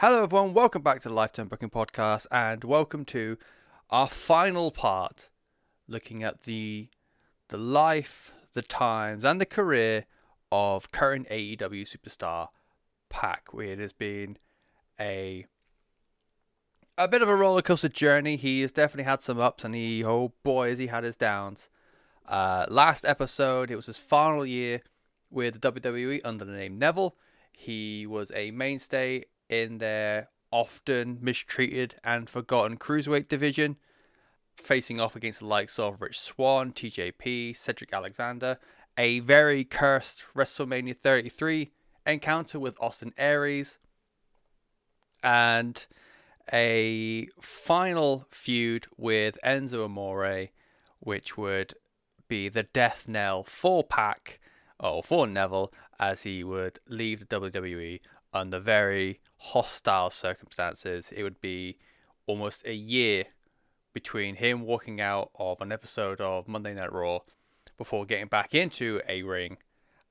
Hello, everyone. Welcome back to the Lifetime Booking Podcast, and welcome to our final part, looking at the the life, the times, and the career of current AEW superstar Pac. It has been a a bit of a rollercoaster journey. He has definitely had some ups, and he oh boy, has he had his downs. Uh, last episode, it was his final year with the WWE under the name Neville. He was a mainstay in their often mistreated and forgotten cruiserweight division, facing off against the likes of Rich Swann, TJP, Cedric Alexander, a very cursed WrestleMania 33 encounter with Austin Aries, and a final feud with Enzo Amore, which would be the death knell for Pac, or for Neville, as he would leave the WWE under very hostile circumstances. It would be almost a year between him walking out of an episode of Monday Night Raw before getting back into a ring,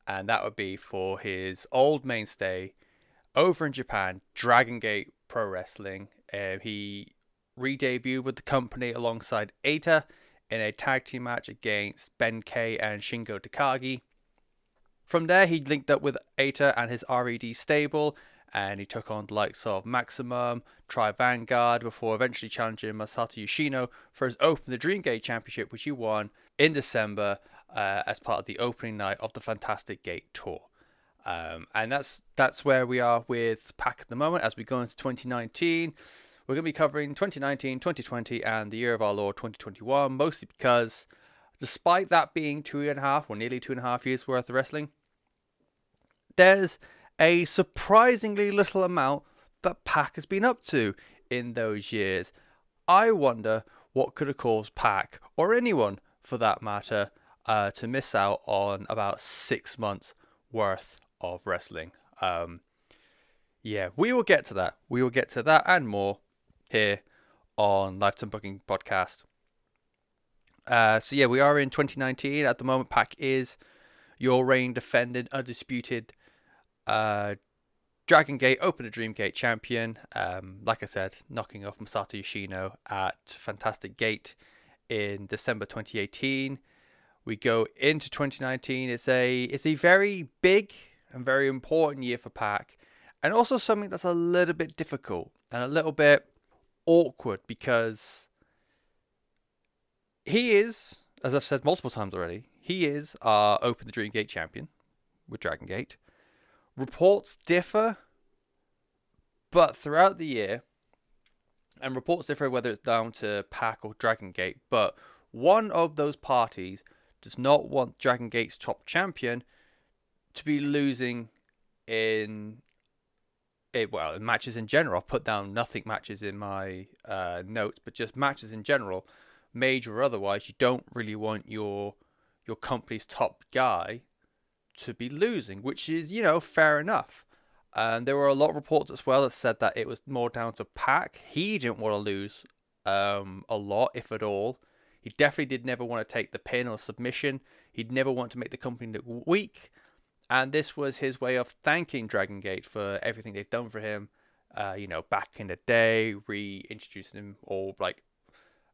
and that would be for his old mainstay over in Japan, Dragon Gate Pro Wrestling. Uh, he re debuted with the company alongside Eita in a tag team match against Ben K and Shingo Takagi. From there, he linked up with Eita and his RED stable, and he took on the likes of Maximum, Tribe Vanguard, before eventually challenging Masato Yoshino for his Open the Dream Gate Championship, which he won in December uh, as part of the opening night of the Fantastic Gate Tour. Um, and that's that's where we are with Pac at the moment as we go into 2019. We're going to be covering 2019, 2020, and the year of our Lord 2021, mostly because despite that being two and a half or nearly two and a half years worth of wrestling, there's a surprisingly little amount that Pac has been up to in those years. I wonder what could have caused Pac, or anyone for that matter, uh, to miss out on about six months worth of wrestling. Um, yeah, we will get to that. We will get to that and more here on Lifetime Booking Podcast. Uh, so yeah, we are in 2019 at the moment. Pac is your reign defending undisputed uh, Dragon Gate Open a Dream Gate champion. Um, like I said, knocking off Masato Yoshino at Fantastic Gate in December 2018. We go into 2019. It's a it's a very big and very important year for Pac, and also something that's a little bit difficult and a little bit awkward because he is, as I've said multiple times already, he is our Open the Dream Gate champion with Dragon Gate. Reports differ, but throughout the year, and reports differ whether it's down to Pac or Dragon Gate, but one of those parties does not want Dragon Gate's top champion to be losing in it, well, in matches in general. I've put down nothing matches in my uh, notes, but just matches in general, major or otherwise. You don't really want your your company's top guy to be losing, which is you know fair enough. And there were a lot of reports as well that said that it was more down to Pac. He didn't want to lose um, a lot, if at all. He definitely did never want to take the pin or submission. He'd never want to make the company look weak. And this was his way of thanking Dragon Gate for everything they've done for him. Uh, you know, back in the day, reintroducing him or like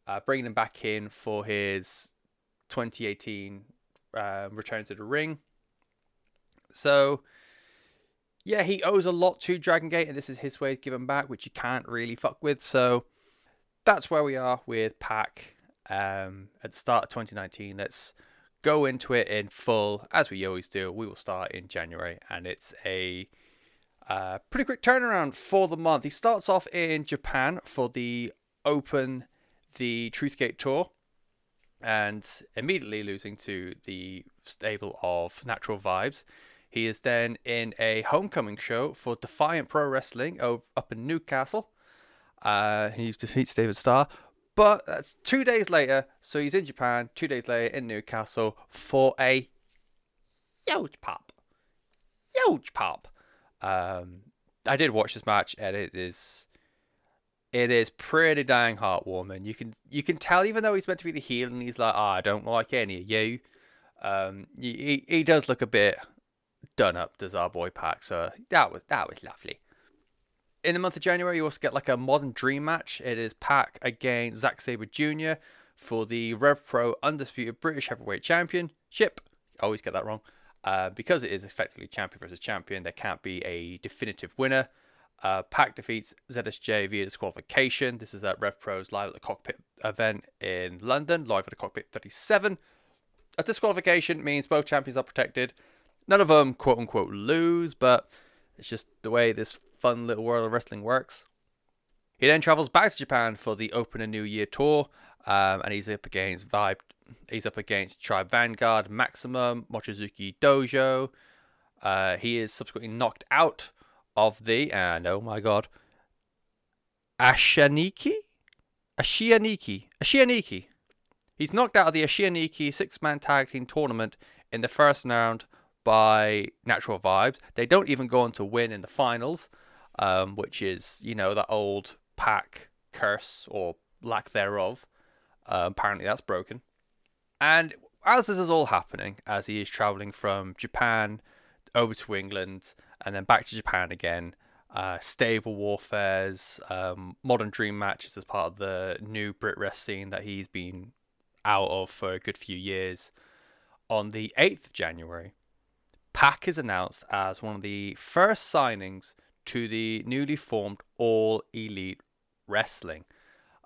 uh, bringing him back in for his 2018 uh, return to the ring. So, yeah, he owes a lot to Dragon Gate, and this is his way of giving back, which you can't really fuck with. So, that's where we are with Pac um, at the start of 2019. Let's go into it in full as we always do. We will start in January, and it's a uh, pretty quick turnaround for the month. He starts off in Japan for the Open, the Truthgate Tour, and immediately losing to the stable of Natural Vibes. He is then in a homecoming show for Defiant Pro Wrestling up in Newcastle. Uh, he defeats David Starr, but that's two days later, so he's in Japan, two days later in Newcastle for a huge pop. Huge pop. Um, I did watch this match and it is it is pretty dang heartwarming. You can you can tell even though he's meant to be the heel and he's like, oh, I don't like any of you. Um, he, he does look a bit done up, does our boy Pac. So that was that was lovely. in the month of January, you also get like a modern dream match. It is Pac against Zack Sabre Jr. for the Rev Pro Undisputed British Heavyweight Championship. always get that wrong. Uh, because it is effectively champion versus champion, there can't be a definitive winner. Uh, Pac defeats ZSJ via disqualification. This is at Rev Pro's Live at the Cockpit event in London, live at the Cockpit 37. A disqualification means both champions are protected. None of them, quote unquote, lose, but it's just the way this fun little world of wrestling works. He then travels back to Japan for the Open a New Year tour, um, and he's up against Vibe. He's up against Tribe Vanguard, Maximum, Mochizuki Dojo. Uh, he is subsequently knocked out of the, and oh my god, Ashaniki? Ashianiki. Ashianiki. He's knocked out of the Ashianiki six man tag team tournament in the first round by Natural Vibes. They don't even go on to win in the finals, um, which is, you know, that old Pac curse or lack thereof. Uh, apparently, that's broken. And as this is all happening, as he is traveling from Japan over to England and then back to Japan again, uh, stable warfares, um, modern dream matches as part of the new BritWres scene that he's been out of for a good few years. On the 8th of January, Pac is announced as one of the first signings to the newly formed All Elite Wrestling.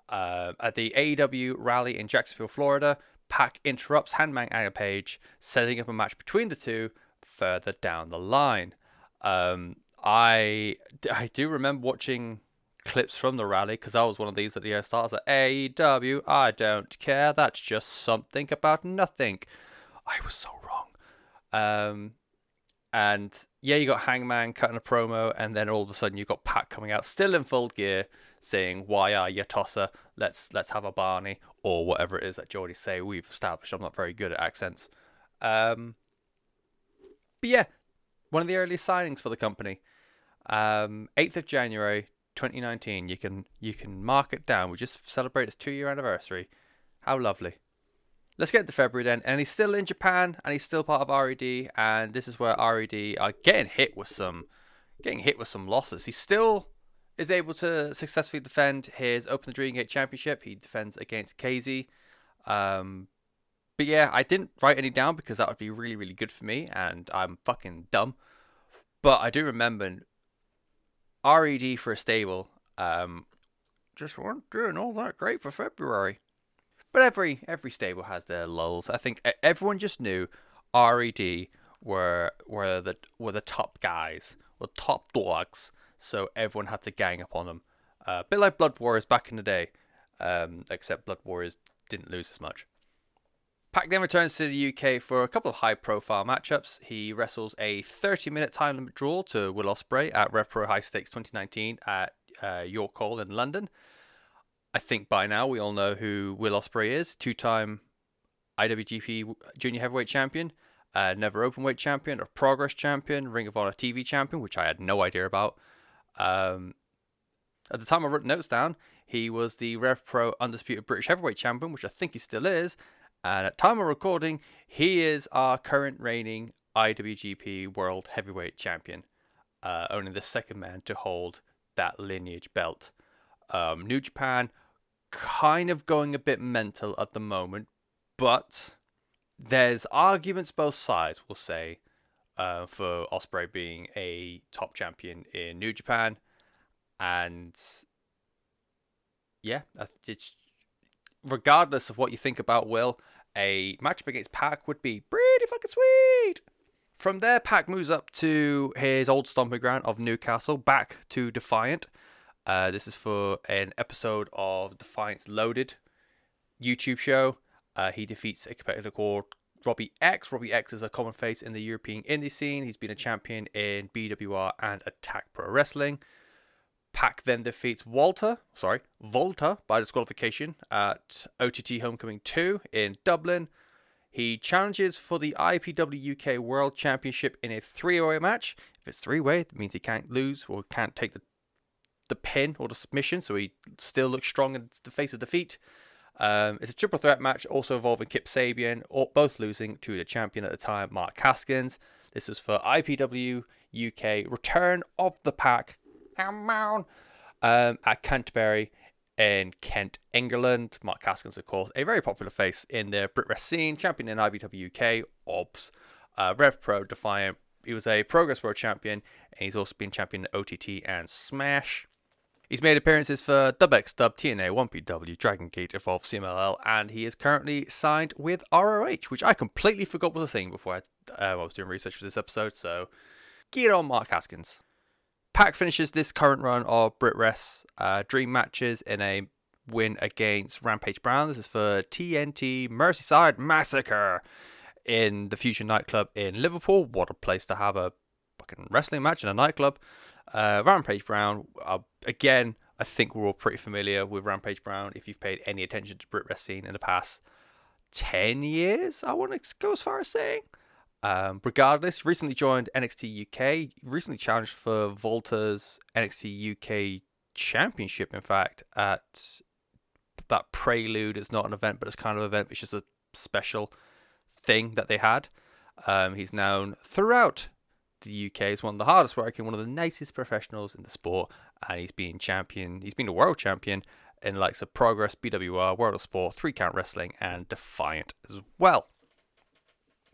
Uh, at the AEW rally in Jacksonville, Florida, Pac interrupts Hangman Adam Page, setting up a match between the two further down the line. Um, I I do remember watching clips from the rally because I was one of these at the start. I AEW, I don't care. That's just something about nothing. I was so wrong. Um, and yeah, you got Hangman cutting a promo, and then all of a sudden you got Pat coming out, still in full gear, saying, "Why are you tosser? Let's let's have a Barney or whatever it is that Geordie say." We've established I'm not very good at accents. Um, but yeah, one of the earliest signings for the company, um, 8th of January 2019. You can you can mark it down. We just celebrated its two year anniversary. How lovely. Let's get to February then, and he's still in Japan, and he's still part of RED, and this is where RED are getting hit with some, getting hit with some losses. He still is able to successfully defend his Open the Dream Gate Championship. He defends against KZ. Um, but yeah, I didn't write any down because that would be really, really good for me, and I'm fucking dumb. But I do remember RED for a stable um, just weren't doing all that great for February. But every every stable has their lulls. I think everyone just knew RED were were the were the top guys, were top dogs. So everyone had to gang up on them. Uh, a bit like Blood Warriors back in the day, um, except Blood Warriors didn't lose as much. Pac then returns to the UK for a couple of high profile matchups. He wrestles a 30 minute time limit draw to Will Ospreay at RevPro High Stakes 2019 at uh, York Hall in London. I think by now we all know who Will Ospreay is, two-time IWGP Junior Heavyweight Champion, uh, Never Openweight Champion, a Progress Champion, Ring of Honor TV Champion, which I had no idea about. Um, at the time I wrote notes down, he was the Rev Pro Undisputed British Heavyweight Champion, which I think he still is. And at time of recording, he is our current reigning IWGP World Heavyweight Champion, uh, only the second man to hold that lineage belt. Um, New Japan kind of going a bit mental at the moment, but there's arguments both sides, we'll say, uh, for Ospreay being a top champion in New Japan, and yeah, it's regardless of what you think about Will, a matchup against Pac would be pretty fucking sweet. From there, Pac moves up to his old stomping ground of Newcastle, back to Defiant. Uh, this is for an episode of Defiance Loaded YouTube show. Uh, he defeats a competitor called Robbie X. Robbie X is a common face in the European indie scene. He's been a champion in BWR and Attack Pro Wrestling. Pac then defeats Walter, sorry, Volta by disqualification at OTT Homecoming 2 in Dublin. He challenges for the IPW UK World Championship in a three-way match. If it's three-way, it means he can't lose or can't take the the pin or the submission, so he still looks strong in the face of defeat. Um, it's a triple threat match, also involving Kip Sabian, or both losing to the champion at the time, Mark Haskins. This is for IPW UK Return of the Pack. Um, at Canterbury in Kent, England. Mark Haskins, of course, a very popular face in the BritWres scene, champion in IPW UK, OBS, uh, Rev Pro, Defiant. He was a Progress World Champion, and he's also been champion at OTT and Smash. He's made appearances for DubX, Dub, TNA, 1PW, Dragon Gate, Evolve, CMLL, and he is currently signed with ROH, which I completely forgot was a thing before I, uh, I was doing research for this episode. So, get on, Mark Haskins. Pac finishes this current run of BritWres uh, Dream matches in a win against Rampage Brown. This is for TNT Merseyside Massacre in the Future nightclub in Liverpool. What a place to have a fucking wrestling match in a nightclub. Uh, Rampage Brown, uh, again, I think we're all pretty familiar with Rampage Brown if you've paid any attention to BritWres scene in the past 10 years, I want to go as far as saying. Um, regardless, recently joined NXT UK, recently challenged for Volta's NXT UK Championship, in fact, at that Prelude. It's not an event, but it's kind of an event. It's just a special thing that they had. Um, he's known throughout the UK is one of the hardest working, one of the nicest professionals in the sport, and he's been champion. He's been a world champion in likes of Progress, BWR, World of Sport, Three Count Wrestling, and Defiant as well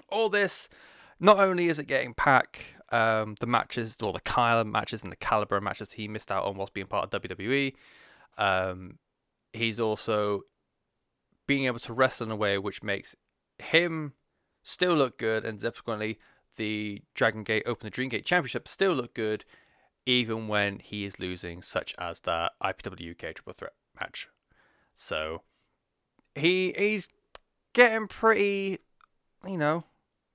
all this, not only is it getting Pac um, the matches or the Kyle matches and the caliber matches he missed out on whilst being part of WWE, um, he's also being able to wrestle in a way which makes him still look good and subsequently the Dragon Gate Open the Dream Gate Championship still look good even when he is losing, such as that IPW UK Triple Threat match. So he he's getting pretty, you know,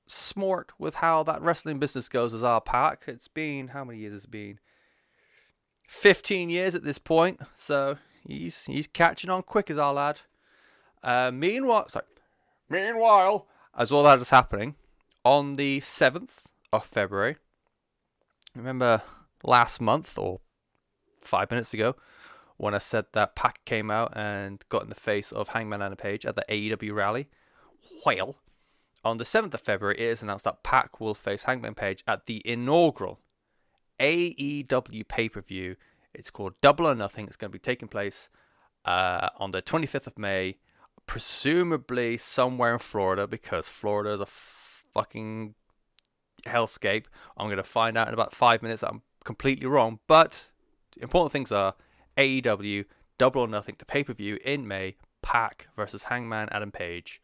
smart with how that wrestling business goes as our Pac. It's been how many years has it been? Fifteen years at this point, so he's he's catching on quick as our lad. Uh, meanwhile, sorry, meanwhile, as all that is happening, on the seventh of February, remember last month or five minutes ago when I said that Pac came out and got in the face of Hangman Adam Page at the AEW rally. Well, on the 7th of February, it is announced that Pac will face Hangman Page at the inaugural AEW pay per view. It's called Double or Nothing. It's going to be taking place uh, on the 25th of May, presumably somewhere in Florida, because Florida is a fucking hellscape. I'm going to find out in about five minutes that I'm completely wrong. But important things are AEW Double or Nothing to pay per view in May. Pac versus Hangman Adam Page.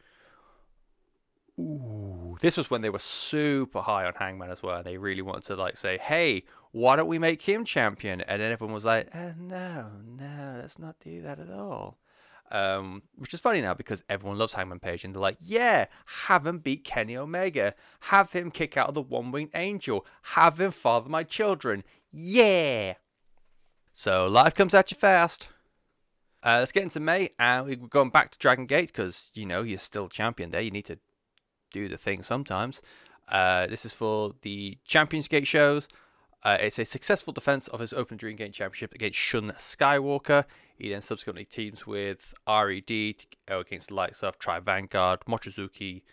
Ooh, this was when they were super high on Hangman as well. And They really wanted to like say, "Hey, why don't we make him champion?" And then everyone was like, eh, "No, no, let's not do that at all." Um, which is funny now because everyone loves Hangman Page and they're like, "Yeah, have him beat Kenny Omega, have him kick out of the One Winged Angel, have him father my children, yeah." So life comes at you fast. Uh, let's get into May, and we're going back to Dragon Gate because you know you're still champion there. You need to do the thing sometimes. Uh, this is for the Champions Gate shows. Uh, it's a successful defense of his Open Dream Gate Championship against Shun Skywalker. He then subsequently teams with RED against the likes of Tribe Vanguard, Mochizuki,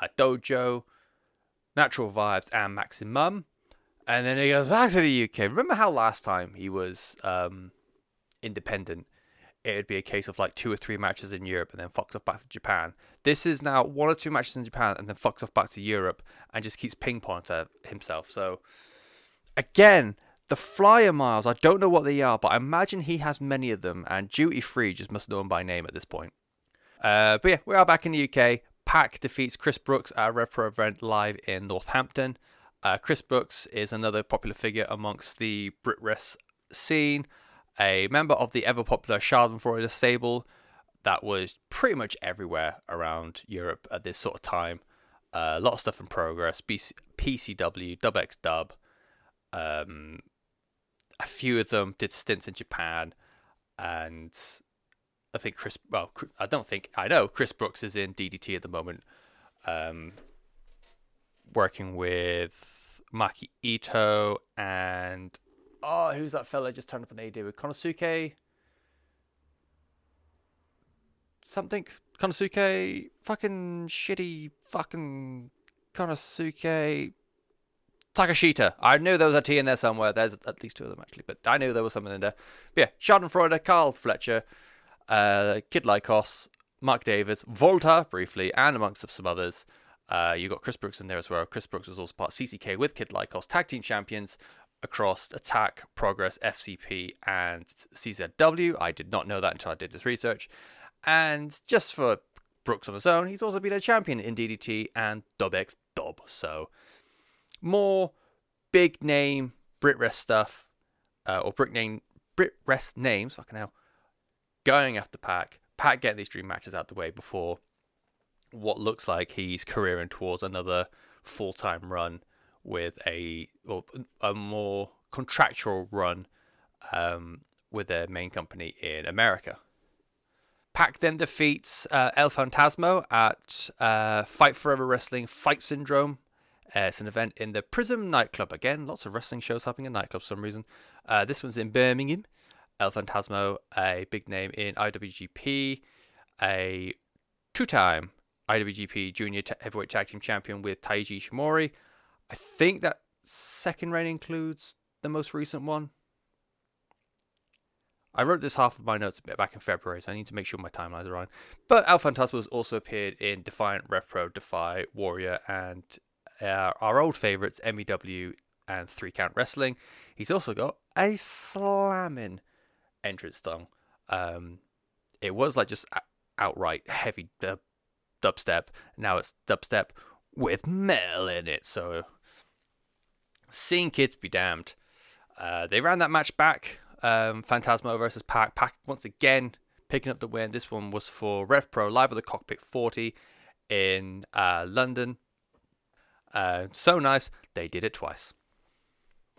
uh, Dojo, Natural Vibes, and Maximum. And then he goes back to the UK. Remember how last time he was um, independent? it'd be a case of like two or three matches in Europe and then fucks off back to Japan. This is now one or two matches in Japan and then fucks off back to Europe and just keeps ping pong to himself. So again, the flyer miles, I don't know what they are, but I imagine he has many of them, and Duty Free just must know him by name at this point. Uh, but yeah, we are back in the UK. Pac defeats Chris Brooks at a RevPro event live in Northampton. Uh, Chris Brooks is another popular figure amongst the BritWres scene a member of the ever popular Schadenfreude stable that was pretty much everywhere around Europe at this sort of time. Uh, a lot of stuff in progress. BC- PCW, DubX Dub. Um, a few of them did stints in Japan, and I think Chris. Well, I don't think I know Chris Brooks is in DDT at the moment, um, working with Maki Ito and oh, who's that fella just turned up an AD with Konosuke? Something Konosuke, fucking shitty, fucking Konosuke. Takeshita. I knew there was a T in there somewhere. There's at least two of them actually, but I knew there was something in there. But yeah, Schadenfreude, Carl Fletcher, uh, Kid Lykos, Mark Davis, Volta briefly, and amongst some others. Uh, you got Chris Brooks in there as well. Chris Brooks was also part of CCK with Kid Lykos, tag team champions across Attack, Progress, FCP, and CZW. I did not know that until I did this research. And just for Brooks on his own, he's also been a champion in DDT and DubX Dub. So more big name BritWres stuff, uh, or Brit name Brit Rest names. Fucking hell, going after Pac. Pac getting these dream matches out the way before what looks like he's careering towards another full time run with a or a more contractual run um, with their main company in America. Pac then defeats uh, El Fantasmo at uh, Fight Forever Wrestling Fight Syndrome. Uh, it's an event in the Prism nightclub. Again, lots of wrestling shows happening in nightclubs for some reason. Uh, this one's in Birmingham. El Fantasmo, a big name in IWGP, a two-time IWGP Junior Heavyweight Tag Team Champion with Taiji Ishimori. I think that second reign includes the most recent one. I wrote this half of my notes back in February, so I need to make sure my timelines are right. But El Fantasmo has also appeared in Defiant, Rev Pro, Defy, Warrior, and uh, our old favourites, MEW and Three Count Wrestling. He's also got a slamming entrance song. Um, it was like just outright heavy dub- dubstep. Now it's dubstep with metal in it. So, seeing kids be damned. Uh, they ran that match back um, Fantasmo versus Pac. Pac once again picking up the win. This one was for Rev Pro Live at the Cockpit 40 in uh, London. Uh, so nice, they did it twice.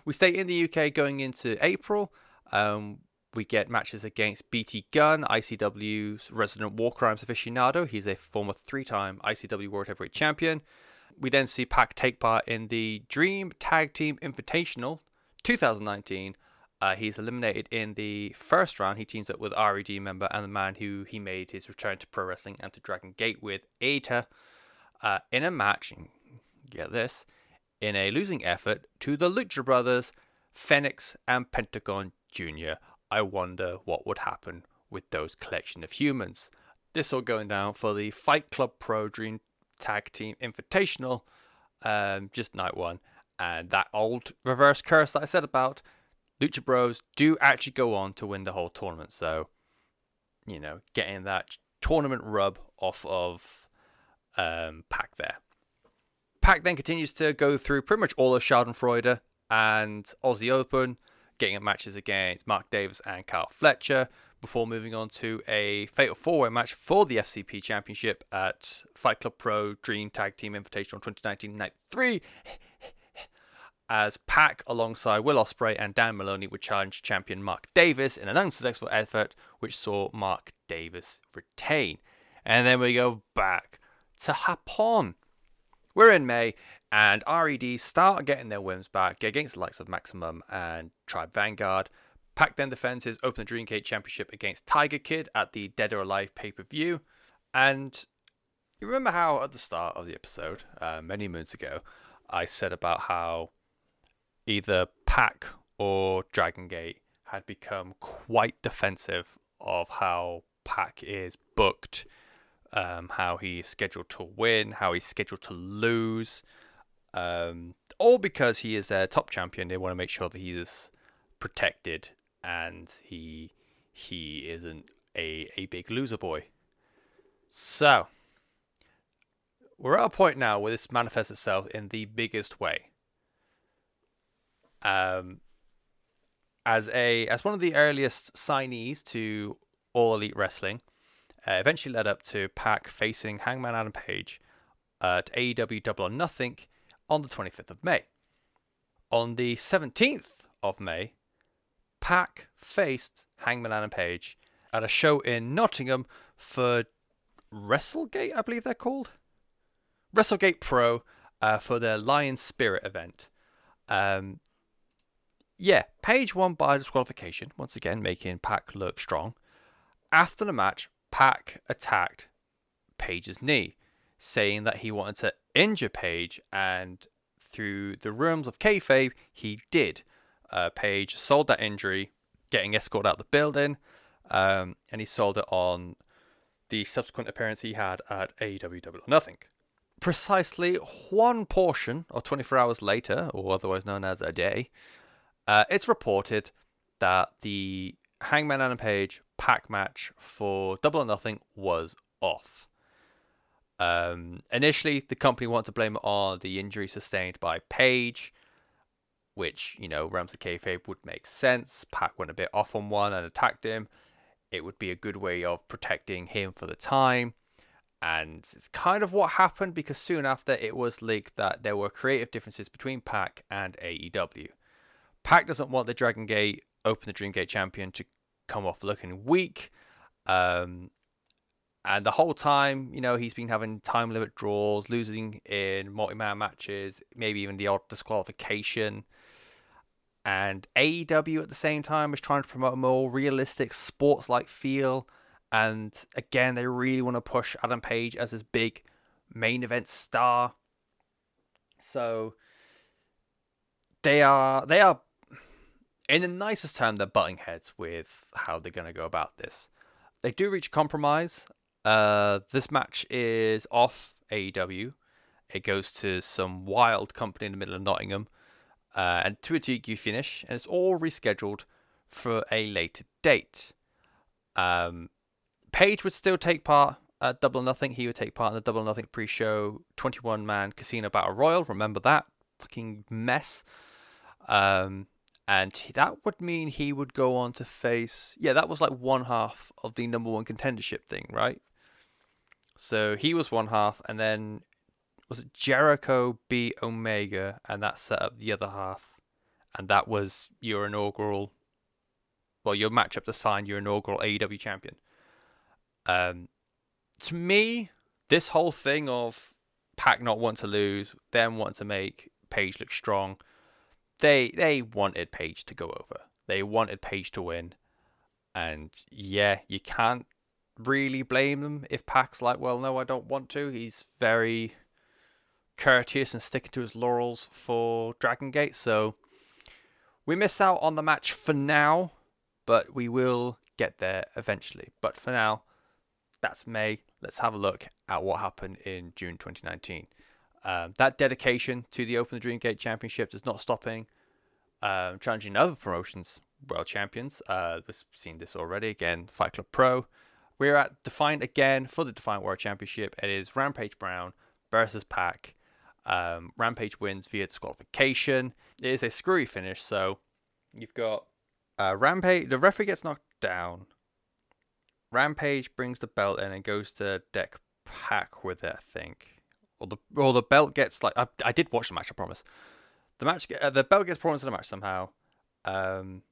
We stay in the UK going into April. Um, we get matches against BT Gunn, ICW's resident war crimes aficionado. He's a former three time ICW World Heavyweight Champion. We then see Pac take part in the Dream Tag Team Invitational 2019 uh, he's eliminated in the first round. He teams up with RED member and the man who he made his return to pro wrestling and to Dragon Gate with, Eita, uh, in a match. Get this, in a losing effort to the Lucha Brothers, Phoenix and Pentagon Jr. I wonder what would happen with those collection of humans. This all going down for the Fight Club Pro Dream Tag Team Invitational, um, just night one. And that old reverse curse that I said about Lucha Bros do actually go on to win the whole tournament. So, you know, getting that tournament rub off of um, Pac there. Pac then continues to go through pretty much all of Schadenfreude and Aussie Open, getting matches against Mark Davis and Carl Fletcher before moving on to a fatal four way match for the FCP Championship at Fight Club Pro Dream Tag Team Invitational 2019 Night 3 as Pac alongside Will Ospreay and Dan Moloney, would challenge champion Mark Davis in an unsuccessful effort, which saw Mark Davis retain. And then we go back to Japón. We're in May, and RED start getting their wins back against the likes of Maximum and Tribe Vanguard. Pac then defends his Open Dream Gate Championship against Tiger Kid at the Dead or Alive pay per view. And you remember how at the start of the episode, uh, many moons ago, I said about how either Pac or Dragon Gate had become quite defensive of how Pac is booked, um, how he's scheduled to win, how he's scheduled to lose, um, all because he is their top champion. They want to make sure that he is protected and he he isn't a a big loser boy. So we're at a point now where this manifests itself in the biggest way um, as a as one of the earliest signees to All Elite Wrestling, uh, eventually led up to Pac facing Hangman Adam Page at AEW Double or Nothing on the 25th of May. On the 17th of May, Pac faced Hangman Adam Page at a show in Nottingham for WrestleGate, I believe they're called. WrestleGate Pro uh, for their Lion Spirit event. Um, yeah, Page won by disqualification, once again making Pac look strong. After the match, Pac attacked Page's knee, saying that he wanted to injure Page and through the realms of kayfabe, he did. Uh, Page sold that injury, getting escorted out the building, um, and he sold it on the subsequent appearance he had at AEW Double or Nothing. Precisely one portion, or 24 hours later, or otherwise known as a day, uh, it's reported that the Hangman Adam Page Pac match for Double or Nothing was off. Um, initially, the company wanted to blame it on the injury sustained by Page, which, you know, realms of kayfabe would make sense. Pac went a bit off on one and attacked him. It would be a good way of protecting him for the time. And it's kind of what happened because soon after it was leaked that there were creative differences between Pac and AEW. Pac doesn't want the Dragon Gate Open the Dream Gate champion to come off looking weak. Um, and the whole time, you know, he's been having time limit draws, losing in multi man matches, maybe even the odd disqualification. And AEW at the same time is trying to promote a more realistic, sports like feel. And again, they really want to push Adam Page as this big main event star. So they are they are in the nicest term, they're butting heads with how they're going to go about this. They do reach a compromise. Uh, this match is off AEW. It goes to some wild company in the middle of Nottingham, uh, and to a GQ finish, and it's all rescheduled for a later date. Um, Page would still take part at Double Nothing. He would take part in the Double Nothing pre-show 21-man Casino Battle Royal. Remember that fucking mess. Um, and that would mean he would go on to face. Yeah, that was like one half of the number one contendership thing, right? So he was one half, and then was it Jericho beat Omega, and that set up the other half, and that was your inaugural, well, your matchup to sign your inaugural AEW champion. Um, to me, this whole thing of Pac not want to lose, them want to make Page look strong, they they wanted Page to go over. They wanted Page to win, and yeah, you can't really blame them if Pac's like, well, no, I don't want to. He's very courteous and sticking to his laurels for Dragon Gate. So we miss out on the match for now, but we will get there eventually. But for now, that's May. Let's have a look at what happened in June 2019. Um, that dedication to the Open the Dream Gate Championship is not stopping. Um, challenging other promotions, world champions. Uh, we've seen this already. Again, Fight Club Pro. We're at Defiant again for the Defiant World Championship. It is Rampage Brown versus Pac. Um, Rampage wins via disqualification. It is a screwy finish, so you've got uh, Rampage. The referee gets knocked down. Rampage brings the belt in and goes to deck Pac with it, I think. Or the or the belt gets like I, I did watch the match, I promise. The match uh, the belt gets brought into the match somehow. Um,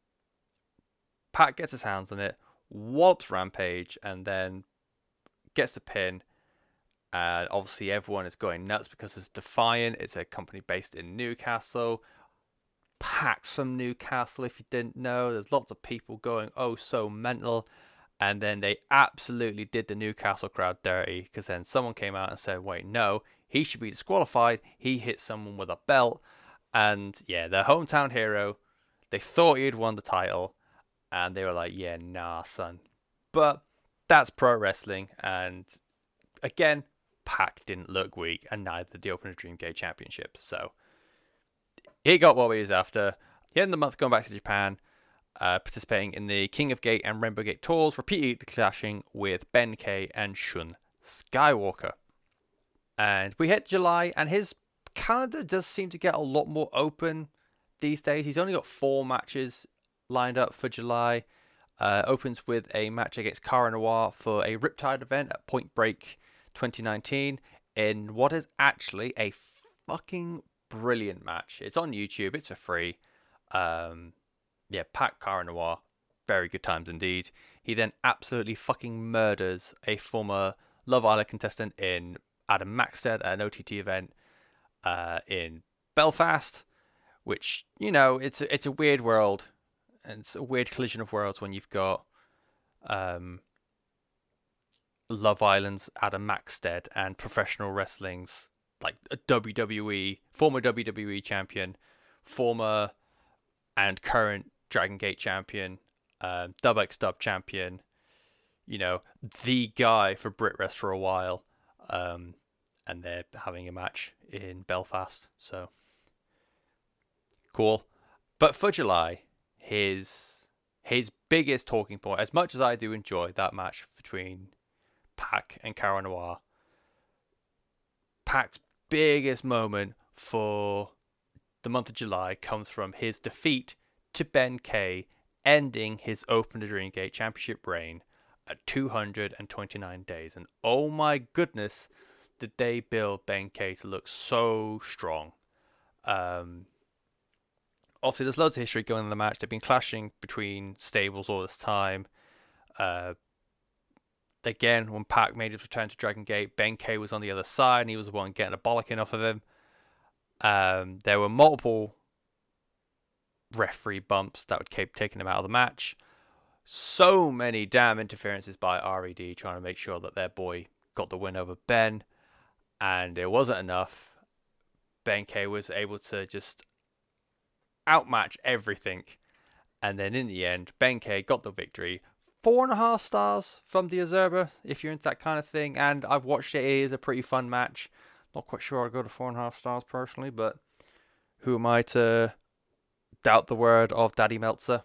Pac gets his hands on it wallops Rampage, and then gets the pin. And obviously, everyone is going nuts because it's Defiant. It's a company based in Newcastle. Pac's from Newcastle, if you didn't know. There's lots of people going, oh, so mental. And then they absolutely did the Newcastle crowd dirty because then someone came out and said, wait, no, he should be disqualified. He hit someone with a belt. And yeah, their hometown hero, they thought he had won the title and they were like, "Yeah, nah, son." But that's pro wrestling, and again, Pac didn't look weak, and neither did the Open Dream Gate Championship. So he got what he was after. He ended the month going back to Japan, uh, participating in the King of Gate and Rainbow Gate tours, repeatedly clashing with Ben K and Shun Skywalker. And we hit July, and his calendar does seem to get a lot more open these days. He's only got four matches lined up for July. Uh, opens with a match against Cara Noir for a Riptide event at Point Break 2019 in what is actually a fucking brilliant match. It's on YouTube, it's for free. Um, yeah, Pac Cara Noir, very good times indeed. He then absolutely fucking murders a former Love Island contestant in Adam Maxted at an OTT event uh, in Belfast, which you know it's a, it's a weird world and it's a weird collision of worlds when you've got um, Love Island's Adam Maxted and professional wrestling's like a WWE former WWE champion, former and current Dragon Gate champion, um, Dub X Dub champion, you know, the guy for BritWres for a while. Um, and they're having a match in Belfast. So cool. But for July, his his biggest talking point, as much as I do enjoy that match between Pac and Cara Noir, Pac's biggest moment for the month of July comes from his defeat to Ben K, ending his Open the Dream Gate Championship reign at 229 days. And oh my goodness, did they build Ben K to look so strong. Um, obviously, there's loads of history going in the match. They've been clashing between stables all this time. Uh, again, when Pac made his return to Dragon Gate, Ben K was on the other side, and he was the one getting a bollocking off of him. Um, there were multiple referee bumps that would keep taking him out of the match. So many damn interferences by RED trying to make sure that their boy got the win over Ben, and it wasn't enough. Ben K was able to just outmatch everything, and then in the end, Ben K got the victory. Four and a half stars from the Observer, if you're into that kind of thing, and I've watched it. It is a pretty fun match. Not quite sure I'll go to four and a half stars personally, but who am I to doubt the word of Daddy Meltzer?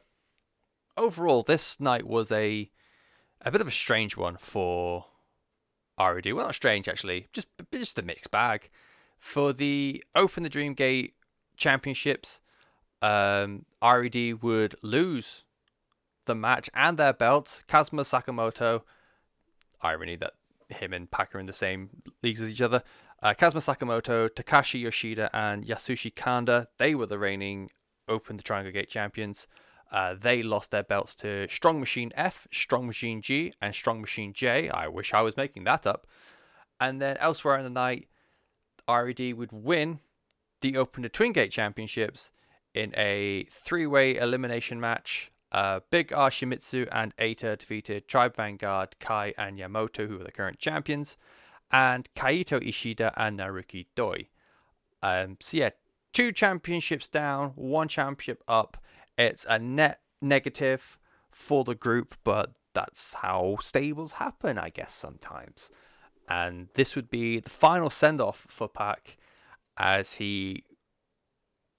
Overall, this night was a a bit of a strange one for RED. Well, not strange actually, just just a mixed bag. For the Open the Dream Gate Championships, um, RED would lose the match and their belts. Kazma Sakamoto, irony that him and Pac are in the same leagues as each other, uh, Kazma Sakamoto, Takashi Yoshida, and Yasushi Kanda, they were the reigning Open the Triangle Gate champions. Uh, they lost their belts to Strong Machine F, Strong Machine G, and Strong Machine J. I wish I was making that up. And then elsewhere in the night, RED would win the Open the Twin Gate Championships in a three way elimination match. Uh, Big R Shimizu and Eita defeated Tribe Vanguard, Kai, and Yamato, who are the current champions and Kaito Ishida and Naruki Doi. Um, so yeah, two championships down, one championship up. It's a net negative for the group, but that's how stables happen, I guess, sometimes. And this would be the final send off for Pac as he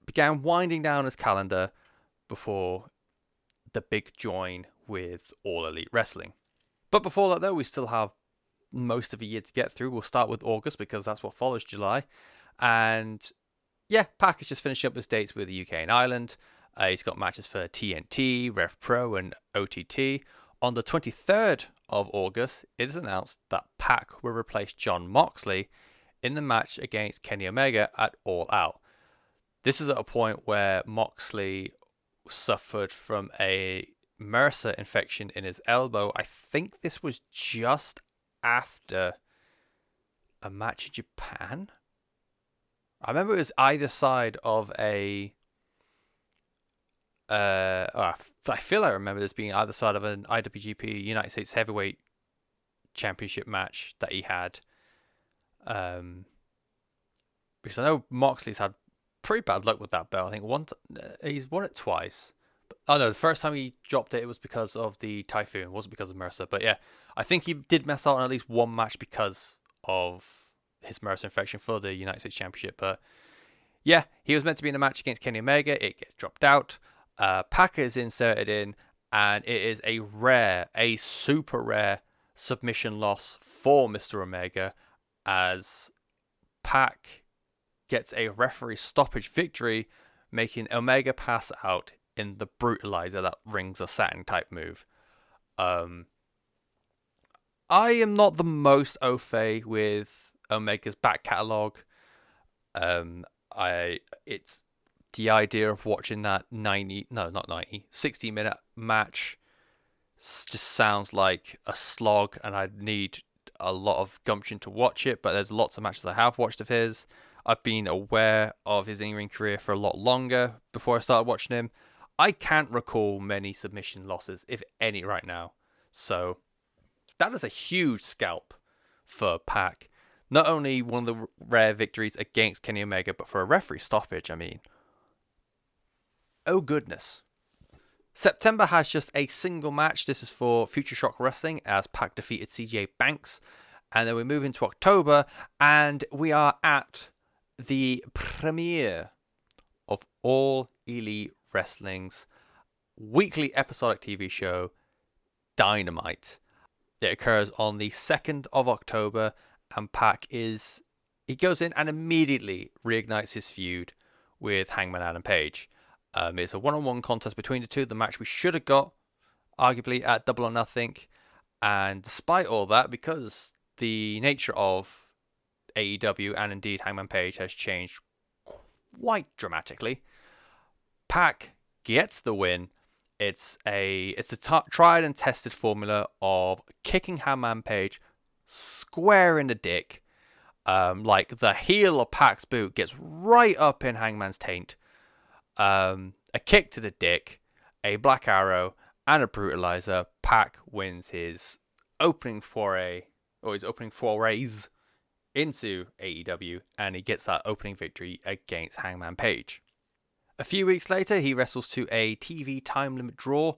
began winding down his calendar before the big join with All Elite Wrestling. But before that, though, we still have most of a year to get through. We'll start with August because that's what follows July. And yeah, Pac is just finishing up his dates with the UK and Ireland. Uh, he's got matches for TNT, Rev Pro, and OTT. On the 23rd of August, it is announced that Pac will replace Jon Moxley in the match against Kenny Omega at All Out. This is at a point where Moxley suffered from a MRSA infection in his elbow. I think this was just after a match in Japan. I remember it was either side of a. Uh, oh, I feel I remember this being either side of an IWGP United States Heavyweight Championship match that he had. Um, because I know Moxley's had pretty bad luck with that belt. I think one t- uh, he's won it twice. But, oh no, the first time he dropped it, it was because of the typhoon. It wasn't because of MRSA. But yeah, I think he did mess out on at least one match because of his MRSA infection for the United States Championship. But yeah, he was meant to be in the match against Kenny Omega. It gets dropped out. Uh, is inserted in, and it is a rare, a super rare submission loss for Mr. Omega as Pac gets a referee stoppage victory, making Omega pass out in the brutalizer that rings a Saturn type move. Um, I am not the most au fait with Omega's back catalogue. Um, I it's the idea of watching that 90 no not 90 60 minute match just sounds like a slog and I need a lot of gumption to watch it but there's lots of matches I have watched of his I've been aware of his in-ring career for a lot longer before I started watching him I can't recall many submission losses if any right now so that is a huge scalp for Pac. Not only one of the rare victories against Kenny Omega, but for a referee stoppage. I mean, oh goodness. September has just a single match. This is for Future Shock Wrestling as Pac defeated CJ Banks. And then we move into October and we are at the premiere of All Elite Wrestling's weekly episodic TV show, Dynamite. It occurs on the 2nd of October, and Pac is. He goes in and immediately reignites his feud with Hangman Adam Page. Um, it's a one on one contest between the two, the match we should have got, arguably, at Double or Nothing. And despite all that, because the nature of AEW and indeed Hangman Page has changed quite dramatically, Pac gets the win. It's a it's a t- tried and tested formula of kicking Hangman Page square in the dick. Um, like the heel of Pac's boot gets right up in Hangman's taint um, a kick to the dick, a black arrow, and a brutalizer. Pac wins his opening foray, or his opening forays into AEW, and he gets that opening victory against Hangman Page. A few weeks later, he wrestles to a TV time limit draw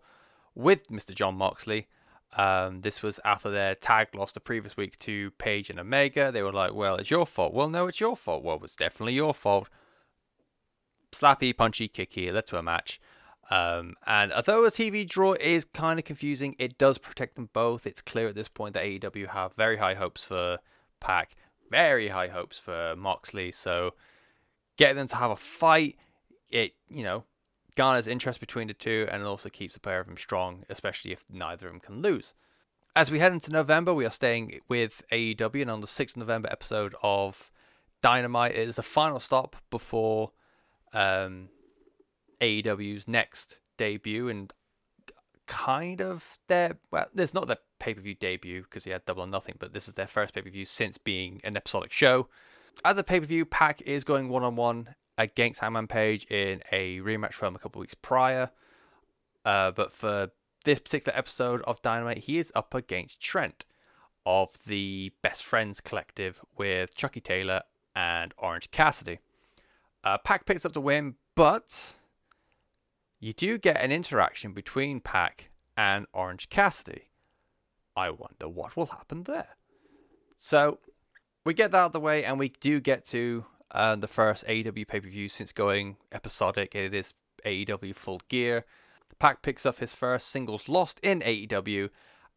with Mr. Jon Moxley. Um, this was after their tag lost the previous week to Page and Omega. They were like, "Well, it's your fault." Well, no, it's your fault. Well, it's definitely your fault slappy, punchy, kicky. Led to a match. Um, and although a TV draw is kind of confusing, it does protect them both. It's clear at this point that AEW have very high hopes for Pac, very high hopes for Moxley. So getting them to have a fight, it you know garners interest between the two, and it also keeps the pair of them strong, especially if neither of them can lose. As we head into November, we are staying with AEW, and on the 6th of November episode of Dynamite, it is the final stop before um, AEW's next debut and kind of their well, there's not their pay per view debut because he had Double or Nothing, but this is their first pay per view since being an episodic show. At the pay per view, Pac is going one on one against Hangman Page in a rematch from a couple weeks prior. Uh, but for this particular episode of Dynamite, he is up against Trent of the Best Friends Collective with Chucky Taylor and Orange Cassidy. Uh, Pac picks up the win, but you do get an interaction between Pac and Orange Cassidy. I wonder what will happen there. So we get that out of the way, and we do get to uh, the first AEW pay per view since going episodic. It is AEW Full Gear. Pac picks up his first singles lost in AEW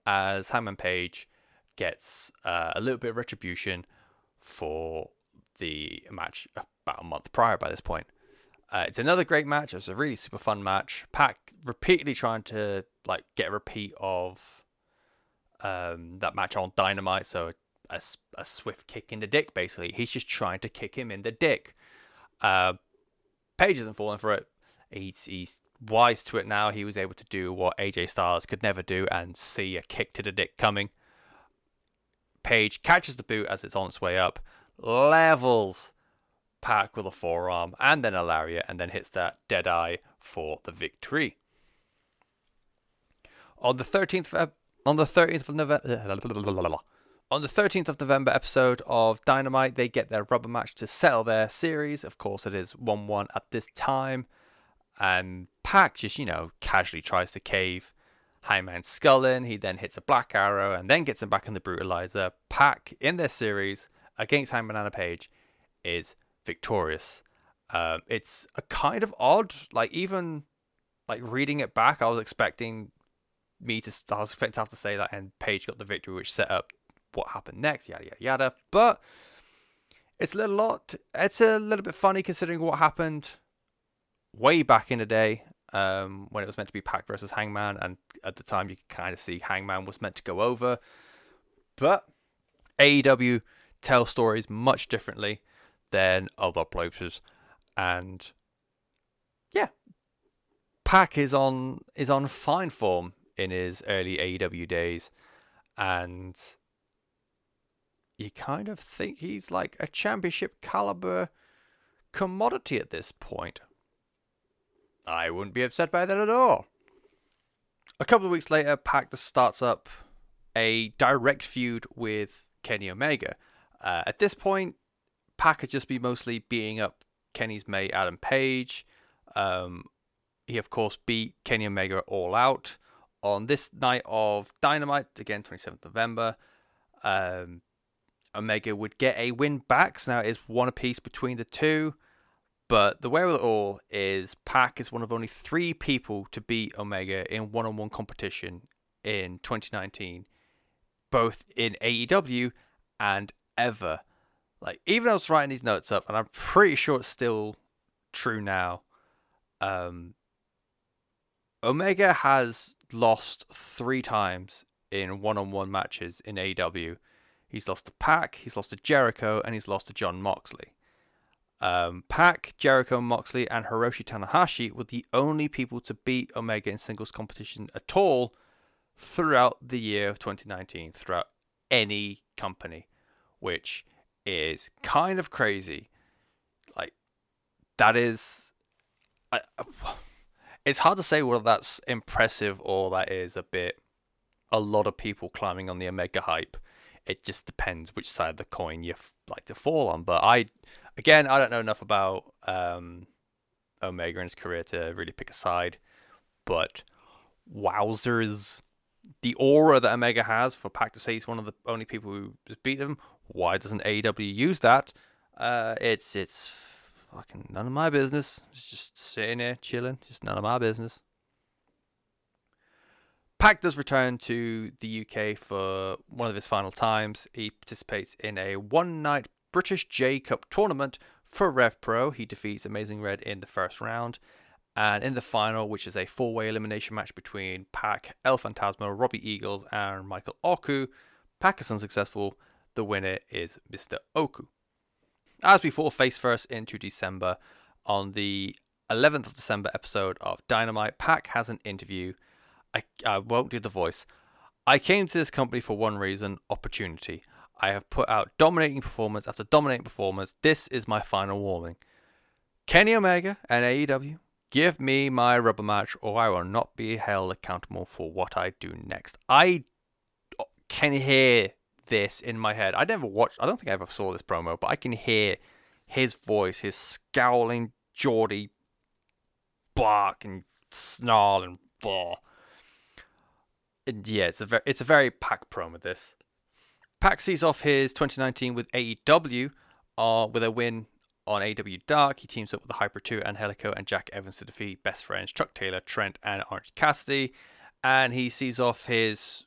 as Hangman Page gets uh, a little bit of retribution for the match about a month prior by this point. Uh, it's another great match. It's a really super fun match. Pac repeatedly trying to like get a repeat of um, that match on Dynamite. So a, a swift kick in the dick, basically. He's just trying to kick him in the dick. Uh, Page isn't falling for it. He's he's wise to it now. He was able to do what AJ Styles could never do and see a kick to the dick coming. Page catches the boot as it's on its way up, levels Pac with a forearm and then a lariat, and then hits that dead eye for the victory. On the 13th of, on the 13th of November on the 13th of November episode of Dynamite, they get their rubber match to settle their series. Of course, it is 1 1 at this time. And Pac just, you know, casually tries to cave Hangman Skull in. He then hits a black arrow and then gets him back in the brutalizer. Pac in their series against Hangman and Page is victorious. Um, it's a kind of odd, like even like reading it back, I was expecting me to, I was expecting to have to say that, and Page got the victory, which set up what happened next, yada yada yada. But it's a little lot. It's a little bit funny considering what happened way back in the day um, when it was meant to be Pac versus Hangman, and at the time you could kind of see Hangman was meant to go over. But AEW tell stories much differently than other places. And yeah, Pac is on is on fine form in his early AEW days, and you kind of think he's like a championship caliber commodity at this point. I wouldn't be upset by that at all. A couple of weeks later, Pac starts up a direct feud with Kenny Omega. Uh, at this point, Pac had just been mostly beating up Kenny's mate Adam Page. Um, he, of course, beat Kenny Omega all out on this night of Dynamite, again, 27th November. Um, Omega would get a win back, so now it's one apiece between the two. But the way of it all is Pac is one of only three people to beat Omega in one on one competition in 2019, both in AEW and ever. Like, even I was writing these notes up, and I'm pretty sure it's still true now. Um, Omega has lost three times in one on one matches in AEW. He's lost to Pac, he's lost to Jericho, and he's lost to Jon Moxley. Um, Pac, Jericho, Moxley, and Hiroshi Tanahashi were the only people to beat Omega in singles competition at all throughout the year of 2019, throughout any company, which is kind of crazy. Like, that is. I, it's hard to say whether that's impressive or that is a bit. A lot of people climbing on the Omega hype. It just depends which side of the coin you f- like to fall on. But I, again, I don't know enough about um, Omega and his career to really pick a side. But wowzers, the aura that Omega has for Pac to say he's one of the only people who has beat him. Why doesn't AEW use that? Uh, it's it's fucking none of my business. It's just sitting here chilling. Just none of my business. Pac does return to the UK for one of his final times. He participates in a one night British J Cup tournament for Rev Pro. He defeats Amazing Red in the first round. And in the final, which is a four way elimination match between Pac, El Fantasmo, Robbie Eagles, and Michael Oku, Pac is unsuccessful. The winner is Mr. Oku. As before, face first into December. On the 11th of December episode of Dynamite, Pac has an interview I, I won't do the voice. I came to this company for one reason opportunity. I have put out dominating performance after dominating performance. This is my final warning. Kenny Omega and AEW, give me my rubber match or I will not be held accountable for what I do next. I oh, can hear this in my head. I never watched, I don't think I ever saw this promo, but I can hear his voice, his scowling, Geordie bark and snarl and blah and yeah, it's a very it's a very Pac promo. This Pac sees off his 2019 with AEW, uh, with a win on AEW Dark. He teams up with the Hybrid 2 Angelico and Jack Evans to defeat best friends Chuck Taylor, Trent, and Orange Cassidy. And he sees off his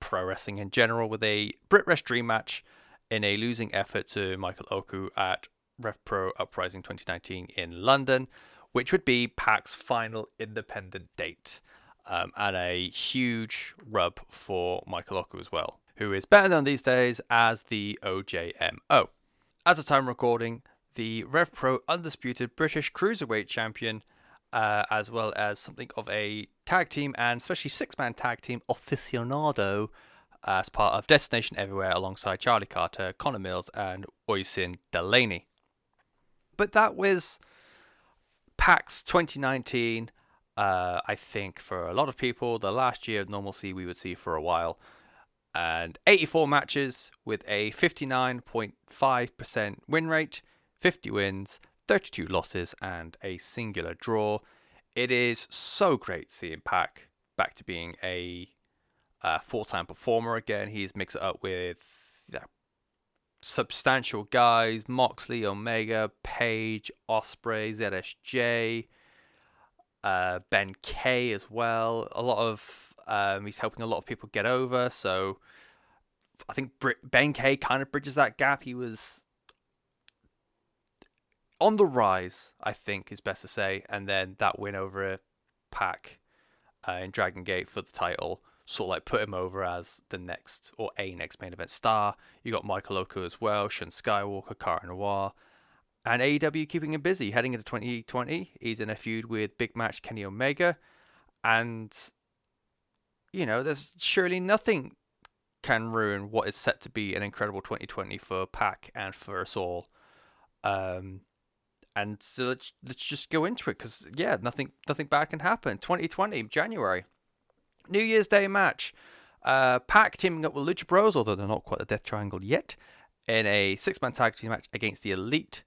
pro wrestling in general with a BritWres Dream match in a losing effort to Michael Oku at Rev Pro Uprising 2019 in London, which would be Pac's final independent date um, and a huge rub for Michael Oku as well, who is better known these days as the OJMO. As of time recording, the Rev Pro Undisputed British Cruiserweight Champion, uh, as well as something of a tag team and especially six man tag team aficionado as part of Destination Everywhere alongside Charlie Carter, Connor Mills, and Oisin Delaney. But that was Pac's 2019 uh, I think for a lot of people, the last year of normalcy we would see for a while. And 84 matches with a 59.5% win rate, 50 wins, 32 losses, and a singular draw. It is so great seeing Pac back to being a uh, full-time performer again. He's mixed it up with yeah, substantial guys: Moxley, Omega, Page, Ospreay, ZSJ uh, Ben K as well. A lot of um, he's helping a lot of people get over. So I think Ben K kind of bridges that gap. He was on the rise, I think is best to say, and then that win over Pac uh, in Dragon Gate for the title sort of like put him over as the next or a next main event star. You got Michael Oku as well, Shun Skywalker, Cara Noir. And AEW keeping him busy heading into 2020. He's in a feud with Big Match Kenny Omega. And, you know, there's surely nothing can ruin what is set to be an incredible 2020 for Pac and for us all. Um, and so let's, let's just go into it because, yeah, nothing, nothing bad can happen. 2020, January. New Year's Day match. Uh, teaming up with Lucha Bros, although they're not quite the Death Triangle yet in a six man tag team match against the Elite.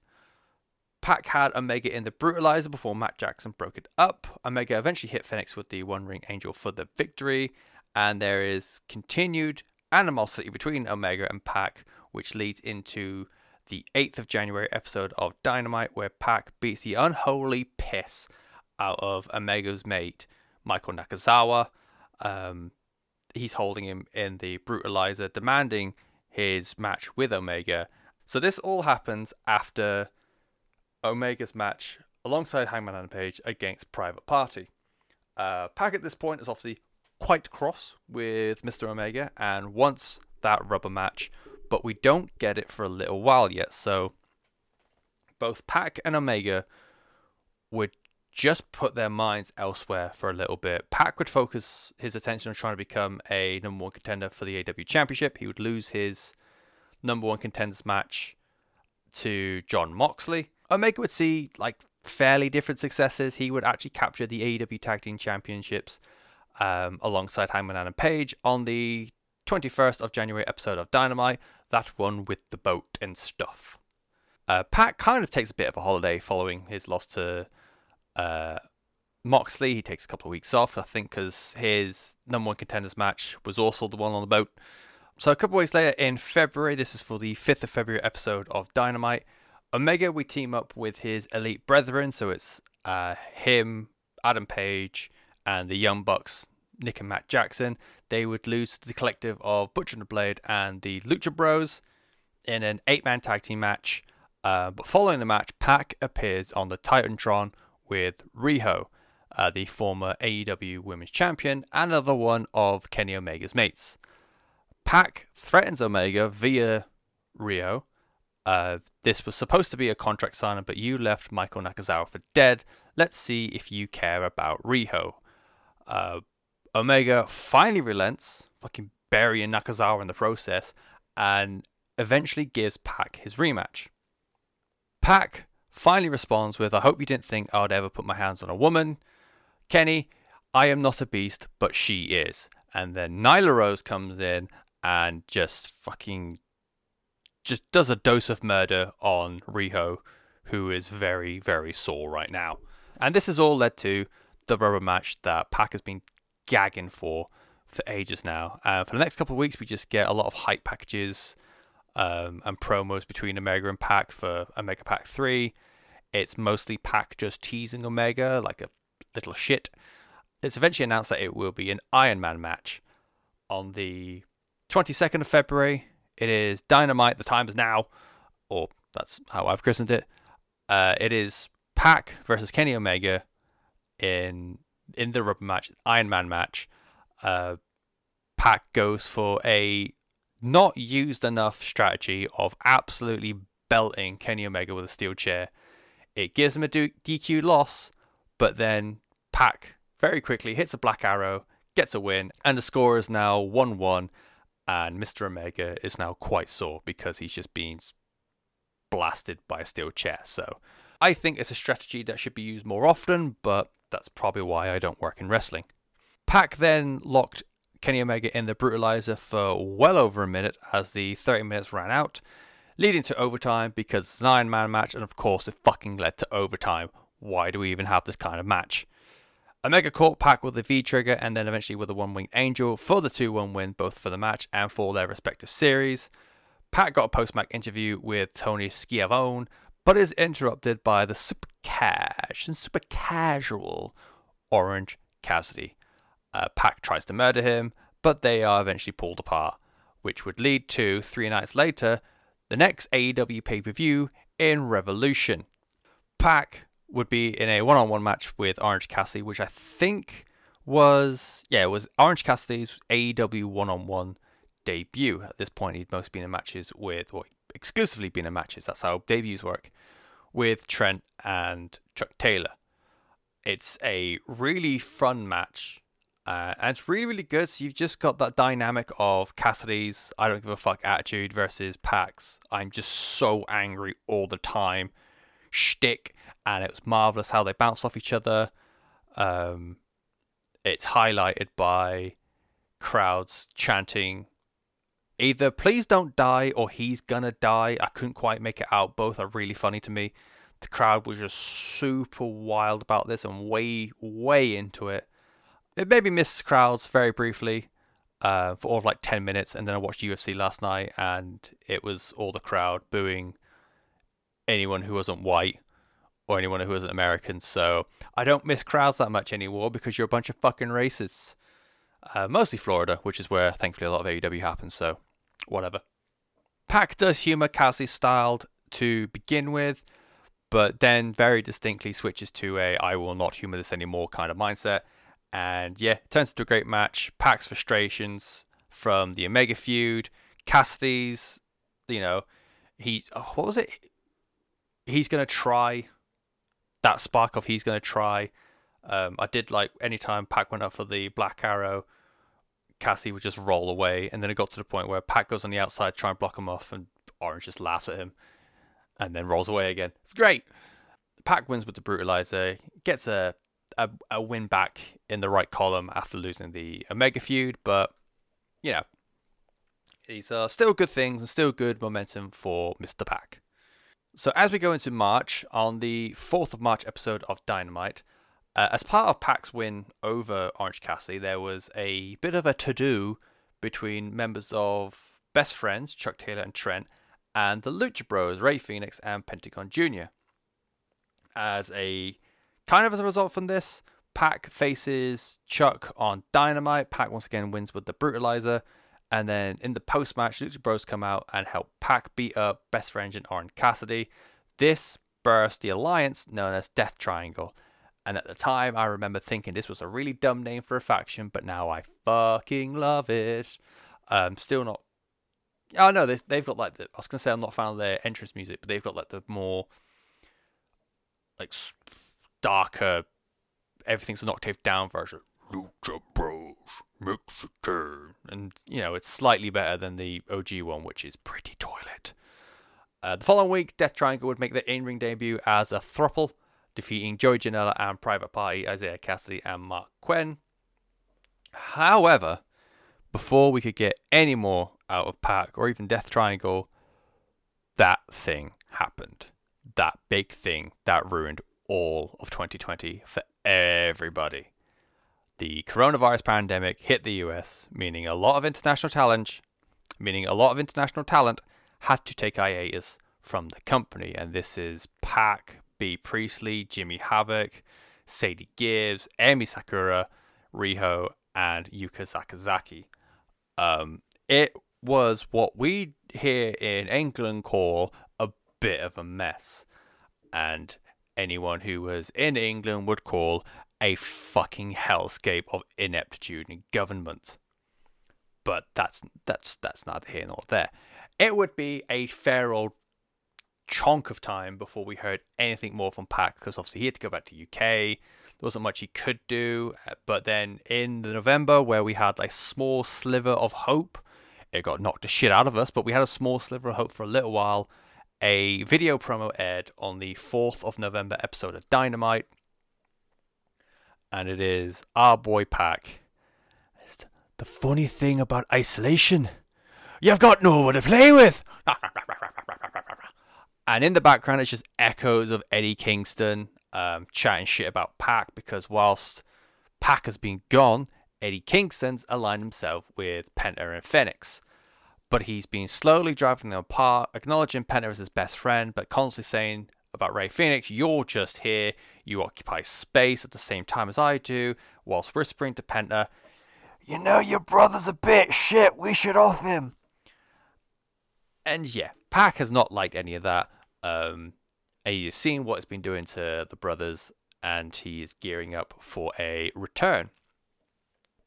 Pac had Omega in the Brutalizer before Matt Jackson broke it up. Omega eventually hit Fenix with the One Winged Angel for the victory, and there is continued animosity between Omega and Pac, which leads into the 8th of January episode of Dynamite, where Pac beats the unholy piss out of Omega's mate, Michael Nakazawa. Um, he's holding him in the Brutalizer, demanding his match with Omega. So this all happens after Omega's match alongside Hangman Adam Page against Private Party. Uh, Pac at this point is obviously quite cross with Mr. Omega and once that rubber match, but we don't get it for a little while yet. So both Pac and Omega would just put their minds elsewhere for a little bit. Pac would focus his attention on trying to become a number one contender for the AW Championship. He would lose his number one contenders match to Jon Moxley. Omega would see like fairly different successes. He would actually capture the AEW Tag Team Championships um, alongside Hangman Adam Page on the 21st of January episode of Dynamite. That one with the boat and stuff. Uh, Pac kind of takes a bit of a holiday following his loss to uh, Moxley. He takes a couple of weeks off, I think, because his number one contenders match was also the one on the boat. So a couple of weeks later in February, this is for the 5th of February episode of Dynamite. Omega, we team up with his elite brethren, so it's uh, him, Adam Page, and the Young Bucks, Nick and Matt Jackson. They would lose to the collective of Butcher and the Blade and the Lucha Bros in an eight-man tag team match. Uh, but following the match, Pac appears on the Titantron with Riho, uh, the former AEW Women's Champion, and another one of Kenny Omega's mates. Pac threatens Omega via Riho. Uh, this was supposed to be a contract signing, but you left Michael Nakazawa for dead. Let's see if you care about Riho. Omega finally relents, fucking burying Nakazawa in the process, and eventually gives Pac his rematch. Pac finally responds with, I hope you didn't think I would ever put my hands on a woman. Kenny, I am not a beast, but she is. And then Nyla Rose comes in and just fucking just does a dose of murder on Riho, who is very, very sore right now. And this has all led to the rubber match that Pac has been gagging for for ages now. Uh, for the next couple of weeks, we just get a lot of hype packages um, and promos between Omega and Pac for Omega Pac 3. It's mostly Pac just teasing Omega like a little shit. It's eventually announced that it will be an Iron Man match on the 22nd of February. It is Dynamite. The time is now, or that's how I've christened it. Uh, it is Pac versus Kenny Omega in in the rubber match, Iron Man match. Uh, Pac goes for a not used enough strategy of absolutely belting Kenny Omega with a steel chair. It gives him a DQ loss, but then Pac very quickly hits a black arrow, gets a win, and the score is now 1 1. And Mr. Omega is now quite sore because he's just been blasted by a steel chair. So I think it's a strategy that should be used more often, but that's probably why I don't work in wrestling. Pac then locked Kenny Omega in the Brutalizer for well over a minute as the 30 minutes ran out, leading to overtime because it's an Iron Man match, and of course, it fucking led to overtime. Why do we even have this kind of match? Omega caught Pac with the V trigger and then eventually with the One Winged Angel for the 2 1 win, both for the match and for their respective series. Pac got a post match interview with Tony Schiavone, but is interrupted by the super cash and super casual Orange Cassidy. Uh, Pac tries to murder him, but they are eventually pulled apart, which would lead to, three nights later, the next AEW pay per view in Revolution. Pac would be in a one on one match with Orange Cassidy, which I think was, yeah, was Orange Cassidy's AEW one on one debut. At this point, he'd mostly been in matches with, or exclusively been in matches, that's how debuts work, with Trent and Chuck Taylor. It's a really fun match uh, and it's really, really good. So you've just got that dynamic of Cassidy's I don't give a fuck attitude versus Pac's. I'm just so angry all the time shtick. And it was marvelous how they bounce off each other. Um, it's highlighted by crowds chanting either please don't die or he's gonna die. I couldn't quite make it out. Both are really funny to me. The crowd was just super wild about this and way, way into it. It made me miss crowds very briefly uh, for all of like 10 minutes. And then I watched UFC last night and it was all the crowd booing anyone who wasn't white or anyone who wasn't American. So I don't miss crowds that much anymore because you're a bunch of fucking racists. Uh, mostly Florida, which is where thankfully a lot of AEW happens. So whatever. Pac does humor Cassidy styled to begin with, but then very distinctly switches to a I will not humor this anymore kind of mindset. And yeah, turns into a great match. Pac's frustrations from the Omega feud, Cassidy's, you know, he, oh, what was it? He's to try that spark of he's to try. Um, I did like anytime Pac went up for the Black Arrow, Cassie would just roll away, and then it got to the point where Pac goes on the outside, try and block him off, and Orange just laughs at him, and then rolls away again. It's great. Pac wins with the Brutalizer, gets a, a a win back in the right column after losing the Omega feud, but you know, these are still good things and still good momentum for Mr. Pac. So as we go into March, on the 4th of March episode of Dynamite, uh, as part of Pac's win over Orange Cassidy, there was a bit of a to-do between members of Best Friends, Chuck Taylor and Trent, and the Lucha Bros, Rey Fenix and Pentagon Jr. As a kind of as a result from this, Pac faces Chuck on Dynamite. Pac once again wins with the Brutalizer. And then in the post match, Lucha Bros come out and help Pac beat up Best Friends and Orange Cassidy. This burst the alliance known as Death Triangle. And at the time, I remember thinking this was a really dumb name for a faction, but now I fucking love it. Um, still not. Oh no, they, they've got like the. I was gonna say I'm not a fan of their entrance music, but they've got like the more like darker, everything's an octave down version. Lucha Bros Mexican, and you know it's slightly better than the OG one, which is pretty toilet. Uh, the following week, Death Triangle would make their in-ring debut as a thruple, defeating Joey Janela and Private Party, Isiah Kassidy, and Marq Quen. However, before we could get any more out of Pac or even Death Triangle, that thing happened. That big thing that ruined all of 2020 for everybody. The coronavirus pandemic hit the US, meaning a lot of international talent, meaning a lot of international talent had to take hiatus from the company. And this is Pac, Bea Priestley, Jimmy Havoc, Sadie Gibbs, Emi Sakura, Riho, and Yuka Sakazaki. Um, it was what we here in England call a bit of a mess. And anyone who was in England would call a fucking hellscape of ineptitude and government. But that's that's that's neither here nor there. It would be a fair old chunk of time before we heard anything more from Pac because obviously he had to go back to UK. There wasn't much he could do. Uh, but then in the November, where we had a small sliver of hope, it got knocked the shit out of us. But we had a small sliver of hope for a little while a video promo aired on the 4th of November episode of Dynamite. And it is our boy Pac. The funny thing about isolation, you've got no one to play with. And in the background, it's just echoes of Eddie Kingston um, chatting shit about Pac because whilst Pac has been gone, Eddie Kingston's aligned himself with Penta and Fenix. but he's been slowly driving them apart, acknowledging Penta as his best friend, but constantly saying about Rey Fenix, you're just here, you occupy space at the same time as I do, whilst whispering to Penta, you know your brother's a bit shit, we should off him. And yeah, Pac has not liked any of that. Um, he's seen what it's been doing to the brothers, and he's gearing up for a return.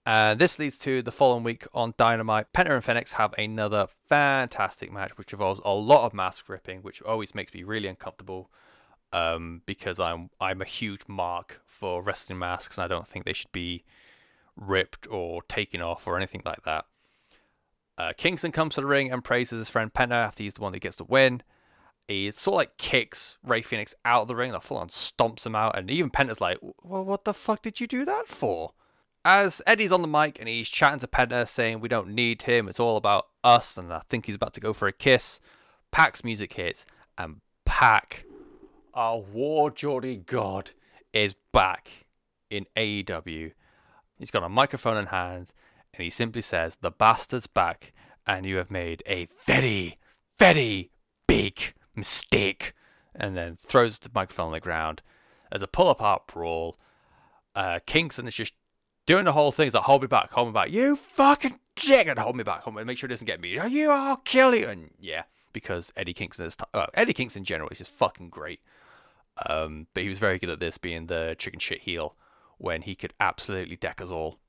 And this leads to the following week on Dynamite. Penta and Fenix have another fantastic match, which involves a lot of mask ripping, which always makes me really uncomfortable. Um, because I'm I'm a huge mark for wrestling masks, and I don't think they should be ripped or taken off or anything like that. Uh, Kingston comes to the ring and praises his friend Penta after he's the one that gets the win. He sort of like kicks Rey Fenix out of the ring, like full on stomps him out, and even Penta's like, "Well, what the fuck did you do that for?" as Eddie's on the mic and he's chatting to Penta, saying we don't need him, it's all about us, and I think he's about to go for a kiss. Pac's music hits, and Pac, our War Geordie God, is back in AEW. He's got a microphone in hand, and he simply says, "The bastard's back, and you have made a very, very big mistake." And then throws the microphone on the ground. As a pull apart brawl, uh, Kingston is just doing the whole thing. He's like, hold me back, hold me back. You fucking! And hold me back, hold me Make sure it doesn't get me. You, I'll kill you. And yeah, because Eddie Kingston is, t- uh, Eddie Kingston in general is just fucking great. Um, but he was very good at this, being the chicken shit heel when he could absolutely deck us all.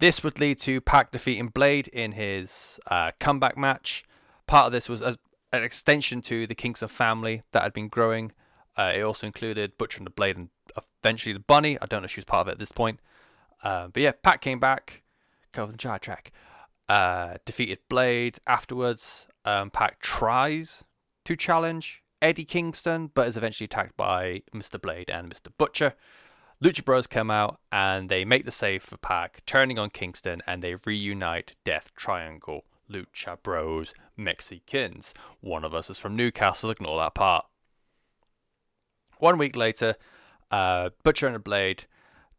This would lead to Pac defeating Blade in his uh, comeback match. Part of this was as an extension to the Kingston family that had been growing. Uh, it also included Butcher and the Blade and eventually the Bunny. I don't know if she was part of it at this point. Uh, but yeah, Pac came back, go the jar track, uh, defeated Blade. Afterwards, um, Pac tries to challenge Eddie Kingston, but is eventually attacked by Mr. Blade and Mr. Butcher. Lucha Bros come out and they make the save for Pac, turning on Kingston, and they reunite Death Triangle, Lucha Bros, Mexicans. One of us is from Newcastle, ignore that part. One week later, uh, Butcher and the Blade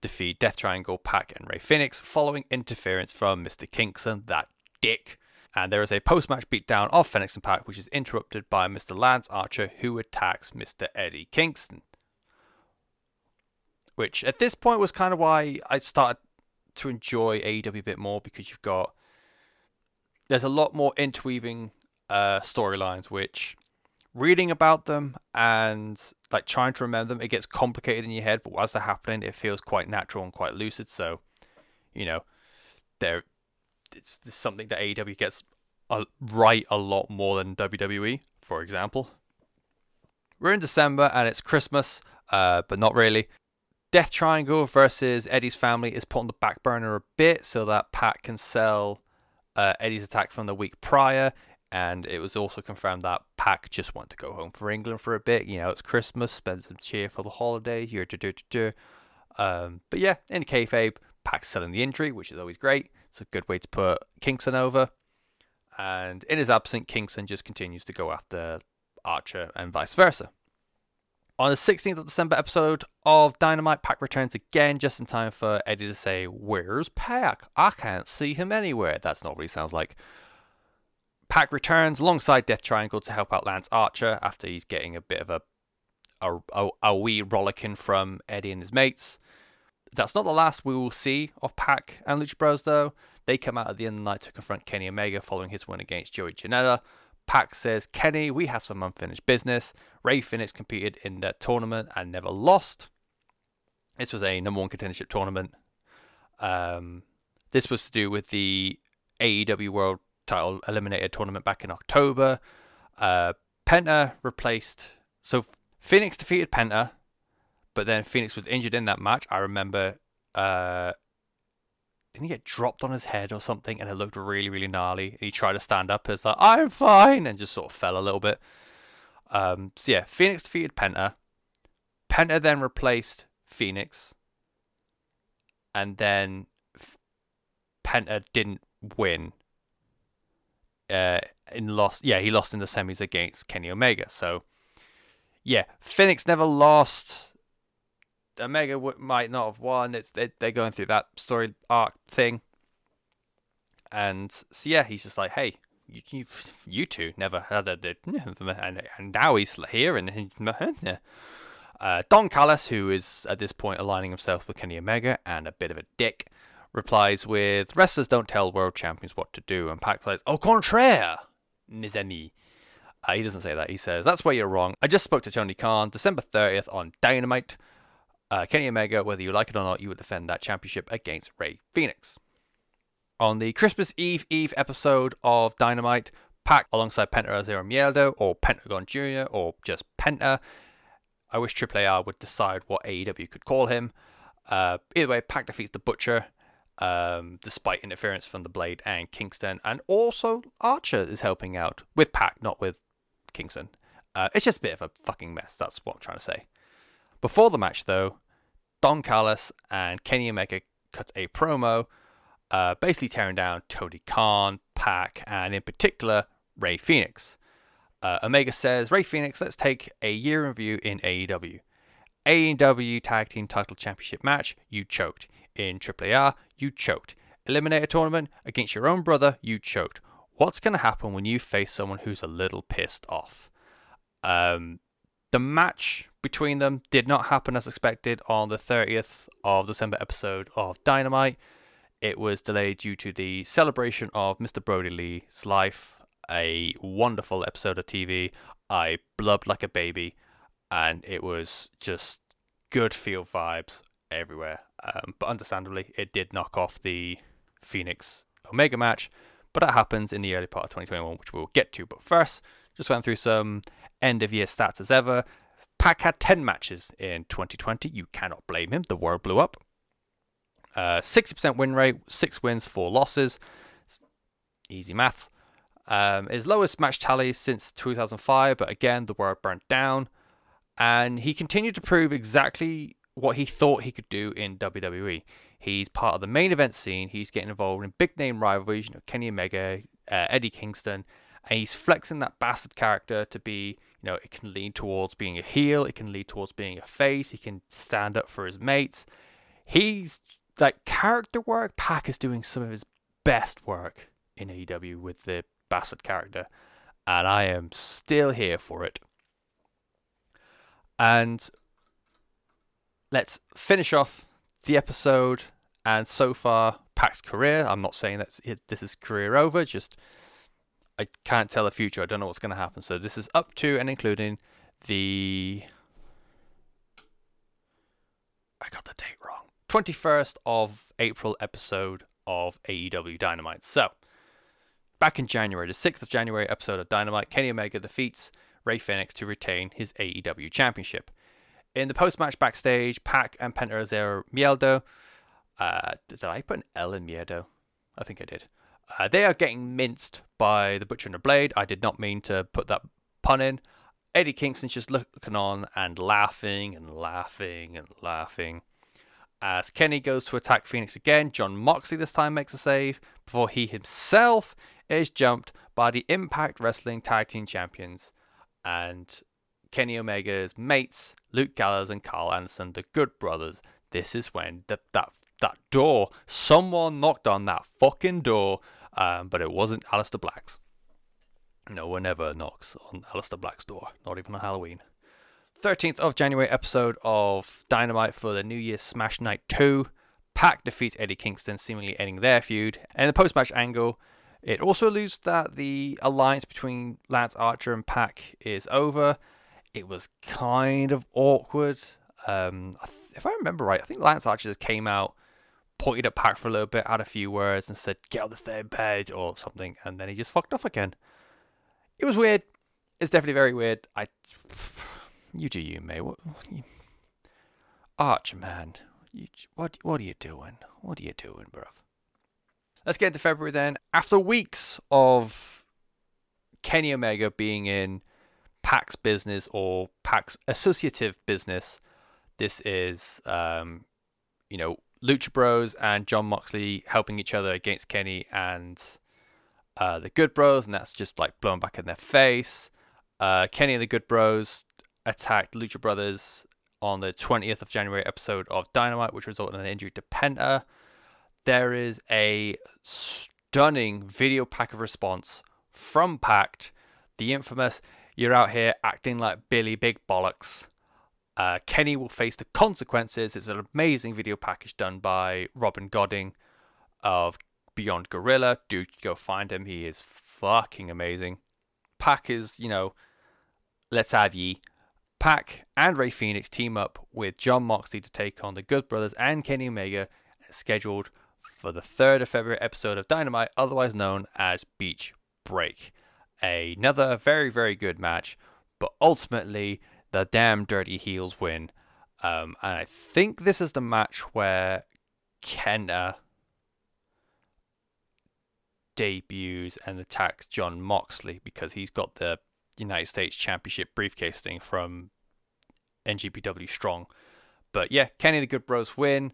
defeat Death Triangle, Pac, and Rey Fenix following interference from Mr. Kingston, that dick. And there is a post match beatdown of Fenix and Pac, which is interrupted by Mr. Lance Archer, who attacks Mr. Eddie Kingston. Which at this point was kind of why I started to enjoy AEW a bit more because you've got. There's a lot more interweaving uh, storylines, which reading about them and like trying to remember them, it gets complicated in your head. But as they're happening, it feels quite natural and quite lucid. So, you know, there it's, it's something that AEW gets a, right a lot more than WWE, for example. We're in December and it's Christmas, uh, but not really. Death Triangle versus Eddie's family is put on the back burner a bit so that Pac can sell uh, Eddie's attack from the week prior and it was also confirmed that Pac just wanted to go home for England for a bit. You know, it's Christmas, spend some cheer for the holiday. Here, do do do. Um, but yeah, in kayfabe, Pac's selling the injury, which is always great. It's a good way to put Kingston over. And in his absence, Kingston just continues to go after Archer and vice versa. On the 16th of December episode of Dynamite, Pac returns again just in time for Eddie to say, Where's Pac? I can't see him anywhere. That's not what he sounds like. Pac returns alongside Death Triangle to help out Lance Archer after he's getting a bit of a a, a, a wee rollicking from Eddie and his mates. That's not the last we will see of Pac and Lucha Bros, though. They come out at the end of the night to confront Kenny Omega following his win against Joey Janela. Pac says, Kenny, we have some unfinished business. Rey Fenix competed in that tournament and never lost. This was a number one contendership tournament. Um, this was to do with the AEW World title eliminated tournament back in October. Uh, Penta replaced. So Fenix defeated Penta, but then Fenix was injured in that match. I remember. Uh, didn't he get dropped on his head or something? And it looked really, really gnarly. He tried to stand up as like, I'm fine, and just sort of fell a little bit. Um, so yeah, Fenix defeated Penta. Penta then replaced Fenix, And then Penta didn't win uh, in lost. Yeah, he lost in the semis against Kenny Omega. So yeah, Fenix never lost. Omega w- might not have won. It's they, they're going through that story arc thing, and so yeah, he's just like, hey, you you, you two never had a and, and now he's here and uh, Don Callis, who is at this point aligning himself with Kenny Omega and a bit of a dick, replies with, Wrestlers don't tell world champions what to do. And Pac says, Au contraire, mes amis. Uh, he doesn't say that. He says, That's where you're wrong. I just spoke to Tony Khan December 30th on Dynamite. Uh, Kenny Omega, whether you like it or not, you would defend that championship against Rey Fenix. On the Christmas Eve Eve episode of Dynamite, Pac alongside Penta Azero Miedo, or Pentagon Jr., or just Penta. I wish AAA would decide what AEW could call him. Uh, either way, Pac defeats the Butcher um, despite interference from the Blade and Kingston. And also, Archer is helping out with Pac, not with Kingston. Uh, it's just a bit of a fucking mess. That's what I'm trying to say. Before the match, though, Don Callis and Kenny Omega cut a promo, uh, basically tearing down Tony Khan, Pac, and in particular Rey Fenix. Uh, Omega says, Rey Fenix, let's take a year in review in AEW. AEW Tag Team Title Championship match, you choked. In AAA, you choked. Eliminator tournament against your own brother, you choked. What's going to happen when you face someone who's a little pissed off? Um, the match between them did not happen as expected on the 30th of December episode of Dynamite. It was delayed due to the celebration of Mr. Brodie Lee's life. A wonderful episode of TV. I blubbed like a baby, and it was just good feel vibes everywhere. Um, but understandably, it did knock off the Fenix Omega match, but that happens in the early part of 2021, which we'll get to. But first, just went through some end of year stats as ever. Pac had 10 matches in 2020. You cannot blame him. The world blew up. Uh, 60% win rate, 6 wins, 4 losses. Easy maths. Um, his lowest match tally since 2005, but again, the world burnt down. And he continued to prove exactly what he thought he could do in WWE. He's part of the main event scene. He's getting involved in big name rivalries, you know, Kenny Omega, uh, Eddie Kingston, and he's flexing that bastard character to be, you know, it can lean towards being a heel, it can lead towards being a face, he can stand up for his mates. He's like character work. Pac is doing some of his best work in AEW with the bastard character, and I am still here for it. And let's finish off the episode. And so far, Pac's career. I'm not saying that this is career over. Just I can't tell the future. I don't know what's going to happen. So this is up to and including the. I got the date wrong. 21st of April episode of AEW Dynamite. So, back in January, the 6th of January episode of Dynamite, Kenny Omega defeats Rey Fenix to retain his AEW championship. In the post match backstage, Pac and Penta Zero Miedo. Uh, did I put an L in Miedo? I think I did. Uh, they are getting minced by the Butcher and the Blade. I did not mean to put that pun in. Eddie Kingston's just looking on and laughing and laughing and laughing. As Kenny goes to attack Fenix again, Jon Moxley this time makes a save before he himself is jumped by the Impact Wrestling Tag Team Champions and Kenny Omega's mates, Luke Gallows and Karl Anderson, the Good Brothers. This is when that that that door, someone knocked on that fucking door, um, but it wasn't Aleister Black's. No one ever knocks on Aleister Black's door, not even on Halloween. 13th of January episode of Dynamite for the New Year's Smash Night 2. Pac defeats Eddie Kingston, seemingly ending their feud. And the post match angle, it also alludes that the alliance between Lance Archer and Pac is over. It was kind of awkward. Um, if I remember right, I think Lance Archer just came out, pointed at Pac for a little bit, had a few words, and said, Get on the same page or something. And then he just fucked off again. It was weird. It's definitely very weird. I. You do you, mate. What, what you, Archer, man. You, what, what are you doing? What are you doing, bruv? Let's get into February then. After weeks of Kenny Omega being in Pac's business or Pac's associative business, this is, um, you know, Lucha Bros and Jon Moxley helping each other against Kenny and uh, the Good Bros, and that's just like blown back in their face. Uh, Kenny and the Good Bros attacked Lucha Brothers on the 20th of January episode of Dynamite, which resulted in an injury to Penta there is a stunning video pack of response from Pac, the infamous "You're out here acting like Billy Big Bollocks." Uh, Kenny will face the consequences. It's an amazing video package done by Robin Godding of Beyond Gorilla. Do go find him. He is fucking amazing. Pac is, you know, let's have ye. Pac and Rey Fenix team up with Jon Moxley to take on the Good Brothers and Kenny Omega, scheduled for the 3rd of February episode of Dynamite, otherwise known as Beach Break. Another very, very good match, but ultimately the damn dirty heels win. Um, and I think this is the match where Kenta debuts and attacks Jon Moxley because he's got the United States Championship briefcase thing from NJPW Strong. but yeah, Kenny the Good Bros win.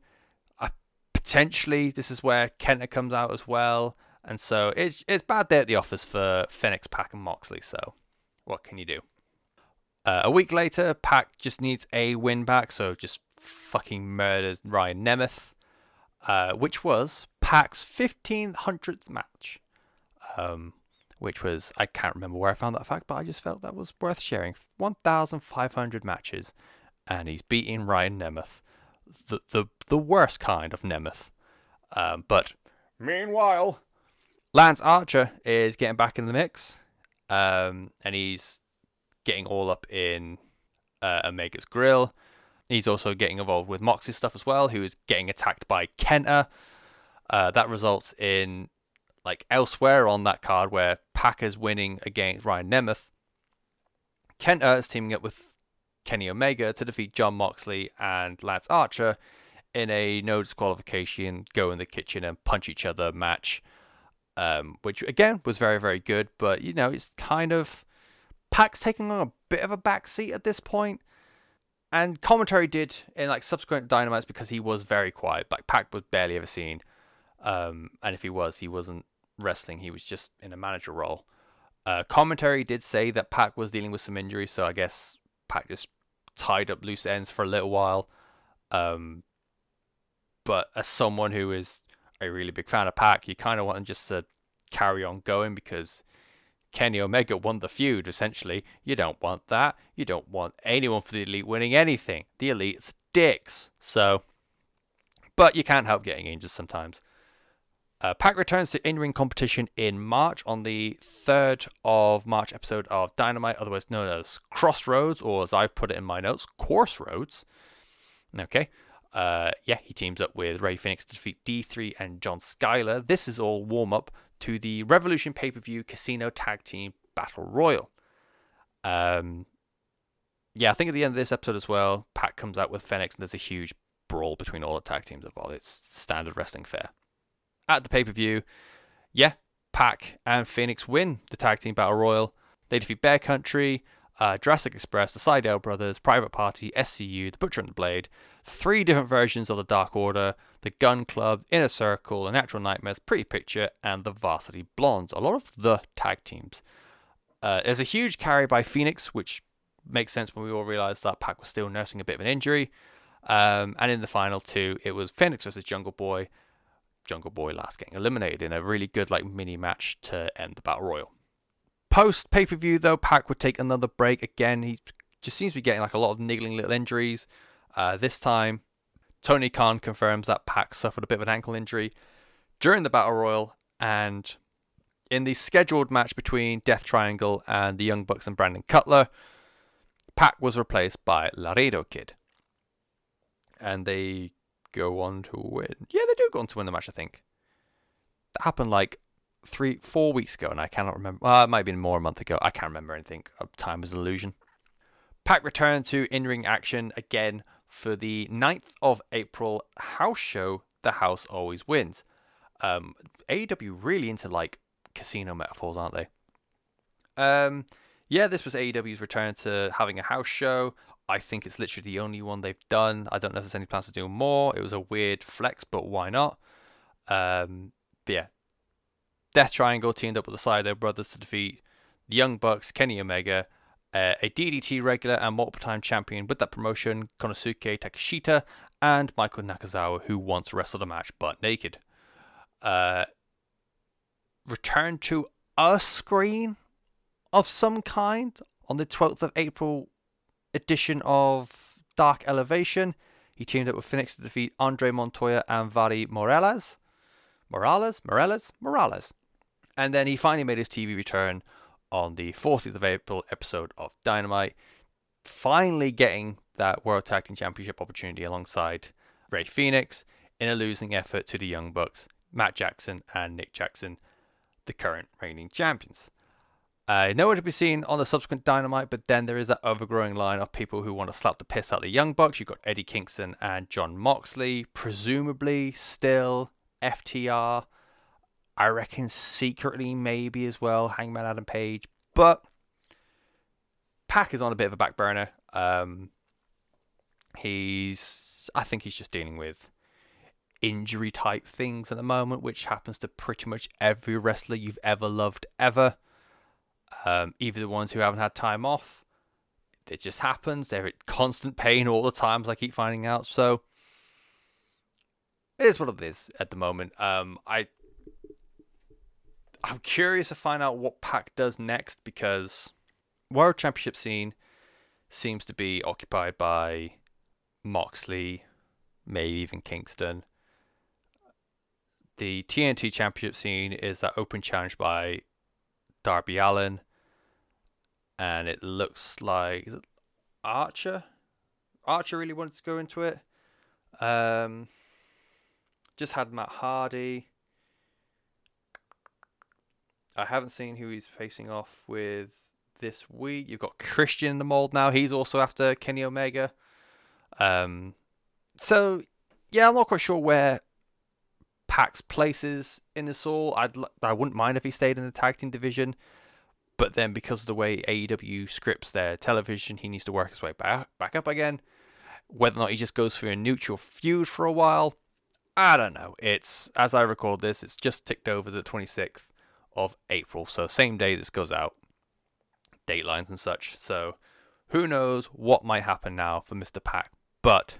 Uh, potentially, this is where Kenta comes out as well. And so it's it's bad day at the office for Fenix, Pac and Moxley. So what can you do? Uh, a week later, Pac just needs a win back, so just fucking murdered Ryan Nemeth, uh, which was Pac's 1500th match. Um, which was, I can't remember where I found that fact, but I just felt that was worth sharing. 1,500 matches, and he's beating Ryan Nemeth, the, the, the worst kind of Nemeth. Um, but meanwhile, Lance Archer is getting back in the mix, um, and he's getting all up in uh, Omega's grill. He's also getting involved with Moxie's stuff as well, who is getting attacked by Kenta. Uh, that results in like elsewhere on that card where Packers winning against Ryan Nemeth. Kenta is teaming up with Kenny Omega to defeat Jon Moxley and Lance Archer in a no disqualification, go in the kitchen and punch each other match. Um, which again was very, very good, but you know, it's kind of Pac's taking on a bit of a backseat at this point. And commentary did in like subsequent dynamites because he was very quiet. Like Pac was barely ever seen. Um, and if he was, he wasn't wrestling. He was just in a manager role. Uh, commentary did say that Pac was dealing with some injuries, so I guess Pac just tied up loose ends for a little while. Um, but as someone who is a really big fan of Pac, you kind of want him just to carry on going because Kenny Omega won the feud, essentially. You don't want that. You don't want anyone for the Elite winning anything. The Elite's dicks. So, but you can't help getting injured sometimes. Uh, Pac returns to in-ring competition in March on the 3rd of March episode of Dynamite, otherwise known as Crossroads, or as I've put it in my notes, Course Roads. Okay. Uh, yeah, he teams up with Rey Fenix to defeat D3 and John Skyler. This is all warm-up to the Revolution pay-per-view Casino Tag Team Battle Royal. Um, yeah, I think at the end of this episode as well, Pac comes out with Fenix and there's a huge brawl between all the tag teams involved. It's standard wrestling fare at the pay per view, yeah, Pac and Fenix win the tag team battle royal. They defeat Bear Country, uh, Jurassic Express, the Sydal Brothers, Private Party, SCU, the Butcher and the Blade, three different versions of the Dark Order, the Gun Club, Inner Circle, the Natural Nightmares, Pretty Picture, and the Varsity Blondes. A lot of the tag teams. Uh, there's a huge carry by Fenix, which makes sense when we all realized that Pac was still nursing a bit of an injury. Um, and in the final two, it was Fenix versus Jungle Boy, Jungle Boy last getting eliminated in a really good like mini match to end the battle royal. Post pay per view though, Pac would take another break again. He just seems to be getting like a lot of niggling little injuries. Uh, this time, Tony Khan confirms that Pac suffered a bit of an ankle injury during the battle royal, and in the scheduled match between Death Triangle and the Young Bucks and Brandon Cutler, Pac was replaced by Laredo Kid. And they go on to win. Yeah, they do go on to win the match, I think. That happened like three, four weeks ago, and I cannot remember. Well, it might have been more a month ago. I can't remember anything. Time is an illusion. Pac returned to in ring action again for the 9th of April house show, The House Always Wins. Um, AEW really into like casino metaphors, aren't they? Um, yeah, this was AEW's return to having a house show. I think it's literally the only one they've done. I don't know if there's any plans to do more. It was a weird flex, but why not? Um, but yeah, Death Triangle teamed up with the Sydal brothers to defeat the Young Bucks, Kenny Omega, uh, a DDT regular and multiple-time champion with that promotion, Konosuke Takeshita, and Michael Nakazawa, who once wrestled a match but naked. Uh, return to a screen of some kind on the 12th of April edition of Dark Elevation. He teamed up with Fenix to defeat Andre Montoya and Vali Morales. Morales? Morales? Morales. And then he finally made his TV return on the 14th of April episode of Dynamite, finally getting that World Tag Team Championship opportunity alongside Rey Fenix in a losing effort to the Young Bucks, Matt Jackson and Nick Jackson, the current reigning champions. Uh, nowhere to be seen on the subsequent Dynamite, but then there is that overgrowing line of people who want to slap the piss out of the Young Bucks. You've got Eddie Kingston and Jon Moxley, presumably still FTR. I reckon secretly maybe as well, Hangman Adam Page. But Pac is on a bit of a back burner. Um, he's I think he's just dealing with injury type things at the moment, which happens to pretty much every wrestler you've ever loved ever. Um, even the ones who haven't had time off, it just happens. They're in constant pain all the time, as I keep finding out. So it is what it is at the moment. Um, I I'm curious to find out what Pac does next because World Championship scene seems to be occupied by Moxley, maybe even Kingston. The TNT Championship scene is that open challenge by Darby Allin, and it looks like it Archer. Archer really wanted to go into it. Um, just had Matt Hardy. I haven't seen who he's facing off with this week. You've got Christian in the mold now. He's also after Kenny Omega. Um, so yeah, I'm not quite sure where Pac's places in this all. I'd I wouldn't mind if he stayed in the tag team division, but then because of the way AEW scripts their television, he needs to work his way back back up again. Whether or not he just goes through a neutral feud for a while, I don't know. It's as I record this, it's just ticked over the 26th of April, so same day this goes out, datelines and such. So who knows what might happen now for Mr. Pac. But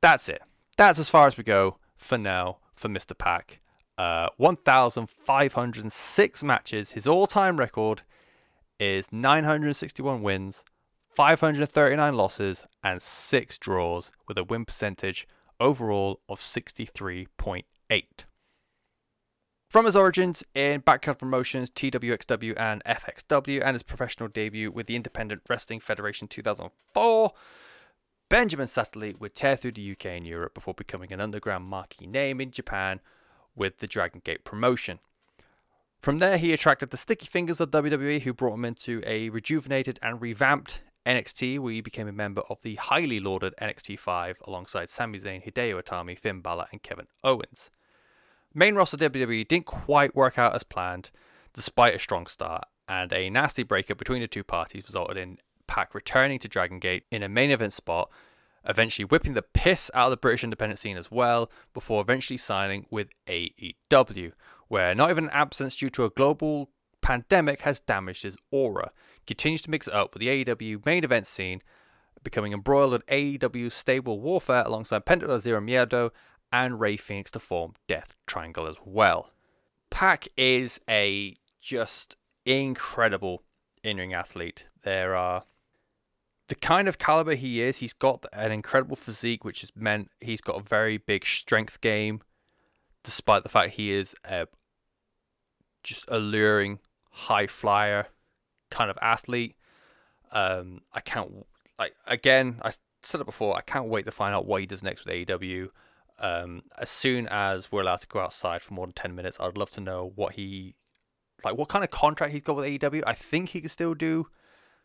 that's it. That's as far as we go for now for Mr. Pac. Uh, 1,506 matches. His all time record is 961 wins, 539 losses, and 6 draws, with a win percentage overall of 63.8. From his origins in Backyard Promotions, TWXW, and FXW, and his professional debut with the Independent Wrestling Federation 2004, Benjamin Satterley would tear through the UK and Europe before becoming an underground marquee name in Japan with the Dragon Gate promotion. From there, he attracted the sticky fingers of WWE, who brought him into a rejuvenated and revamped NXT, where he became a member of the highly lauded NXT 5 alongside Sami Zayn, Hideo Itami, Finn Balor, and Kevin Owens. Main roster WWE didn't quite work out as planned, despite a strong start, and a nasty breakup between the two parties resulted in Pac returning to Dragon Gate in a main event spot, eventually whipping the piss out of the British independent scene as well, before eventually signing with AEW, where not even an absence due to a global pandemic has damaged his aura. Continues to mix up with the AEW main event scene, becoming embroiled in AEW stable warfare alongside Penta Zero Miedo and Rey Fenix to form Death Triangle as well. Pac is a just incredible in ring athlete. There are the kind of caliber he is, he's got an incredible physique, which has meant he's got a very big strength game, despite the fact he is a just alluring high flyer kind of athlete. Um, I can't like again. I said it before. I can't wait to find out what he does next with AEW. Um, as soon as we're allowed to go outside for more than ten minutes, I'd love to know what he like. What kind of contract he's got with AEW? I think he can still do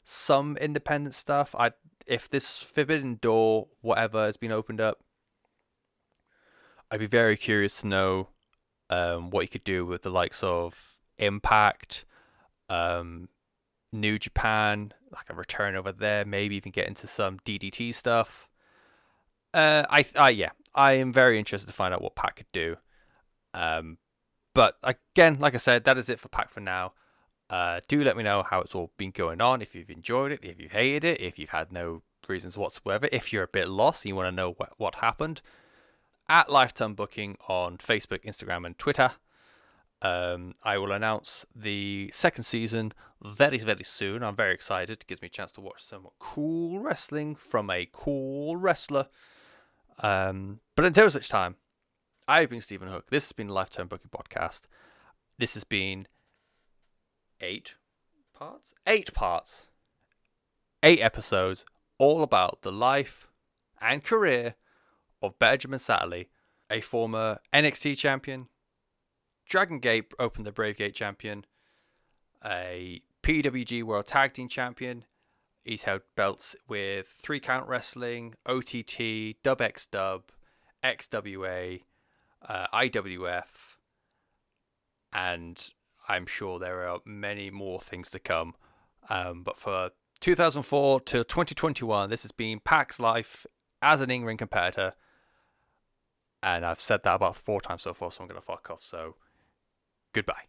some independent stuff. I if this forbidden door whatever has been opened up, I'd be very curious to know um, what he could do with the likes of Impact, um, New Japan, like a return over there, maybe even get into some DDT stuff. Uh, I, I yeah, I am very interested to find out what Pac could do. Um, but again, like I said, that is it for Pac for now. Uh, do let me know how it's all been going on. If you've enjoyed it, if you've hated it, if you've had no reasons whatsoever, if you're a bit lost, and you want to know what, what happened. At Lifetime Booking on Facebook, Instagram, and Twitter. Um, I will announce the second season very, very soon. I'm very excited. It gives me a chance to watch some cool wrestling from a cool wrestler. Um, but until such time, I've been Stephen Hook. This has been the Lifetime Booking Podcast. This has been eight parts? Eight parts. Eight episodes all about the life and career of Benjamin Satterley, a former NXT champion, Dragon Gate Open the Brave Gate champion, a PWG World Tag Team champion. He's held belts with Three Count Wrestling, OTT, Dub X Dub, XWA, uh, IWF, and I'm sure there are many more things to come. Um, but for 2004 to 2021, this has been Pac's life as an in-ring competitor. And I've said that about four times so far, so I'm gonna fuck off. So, goodbye.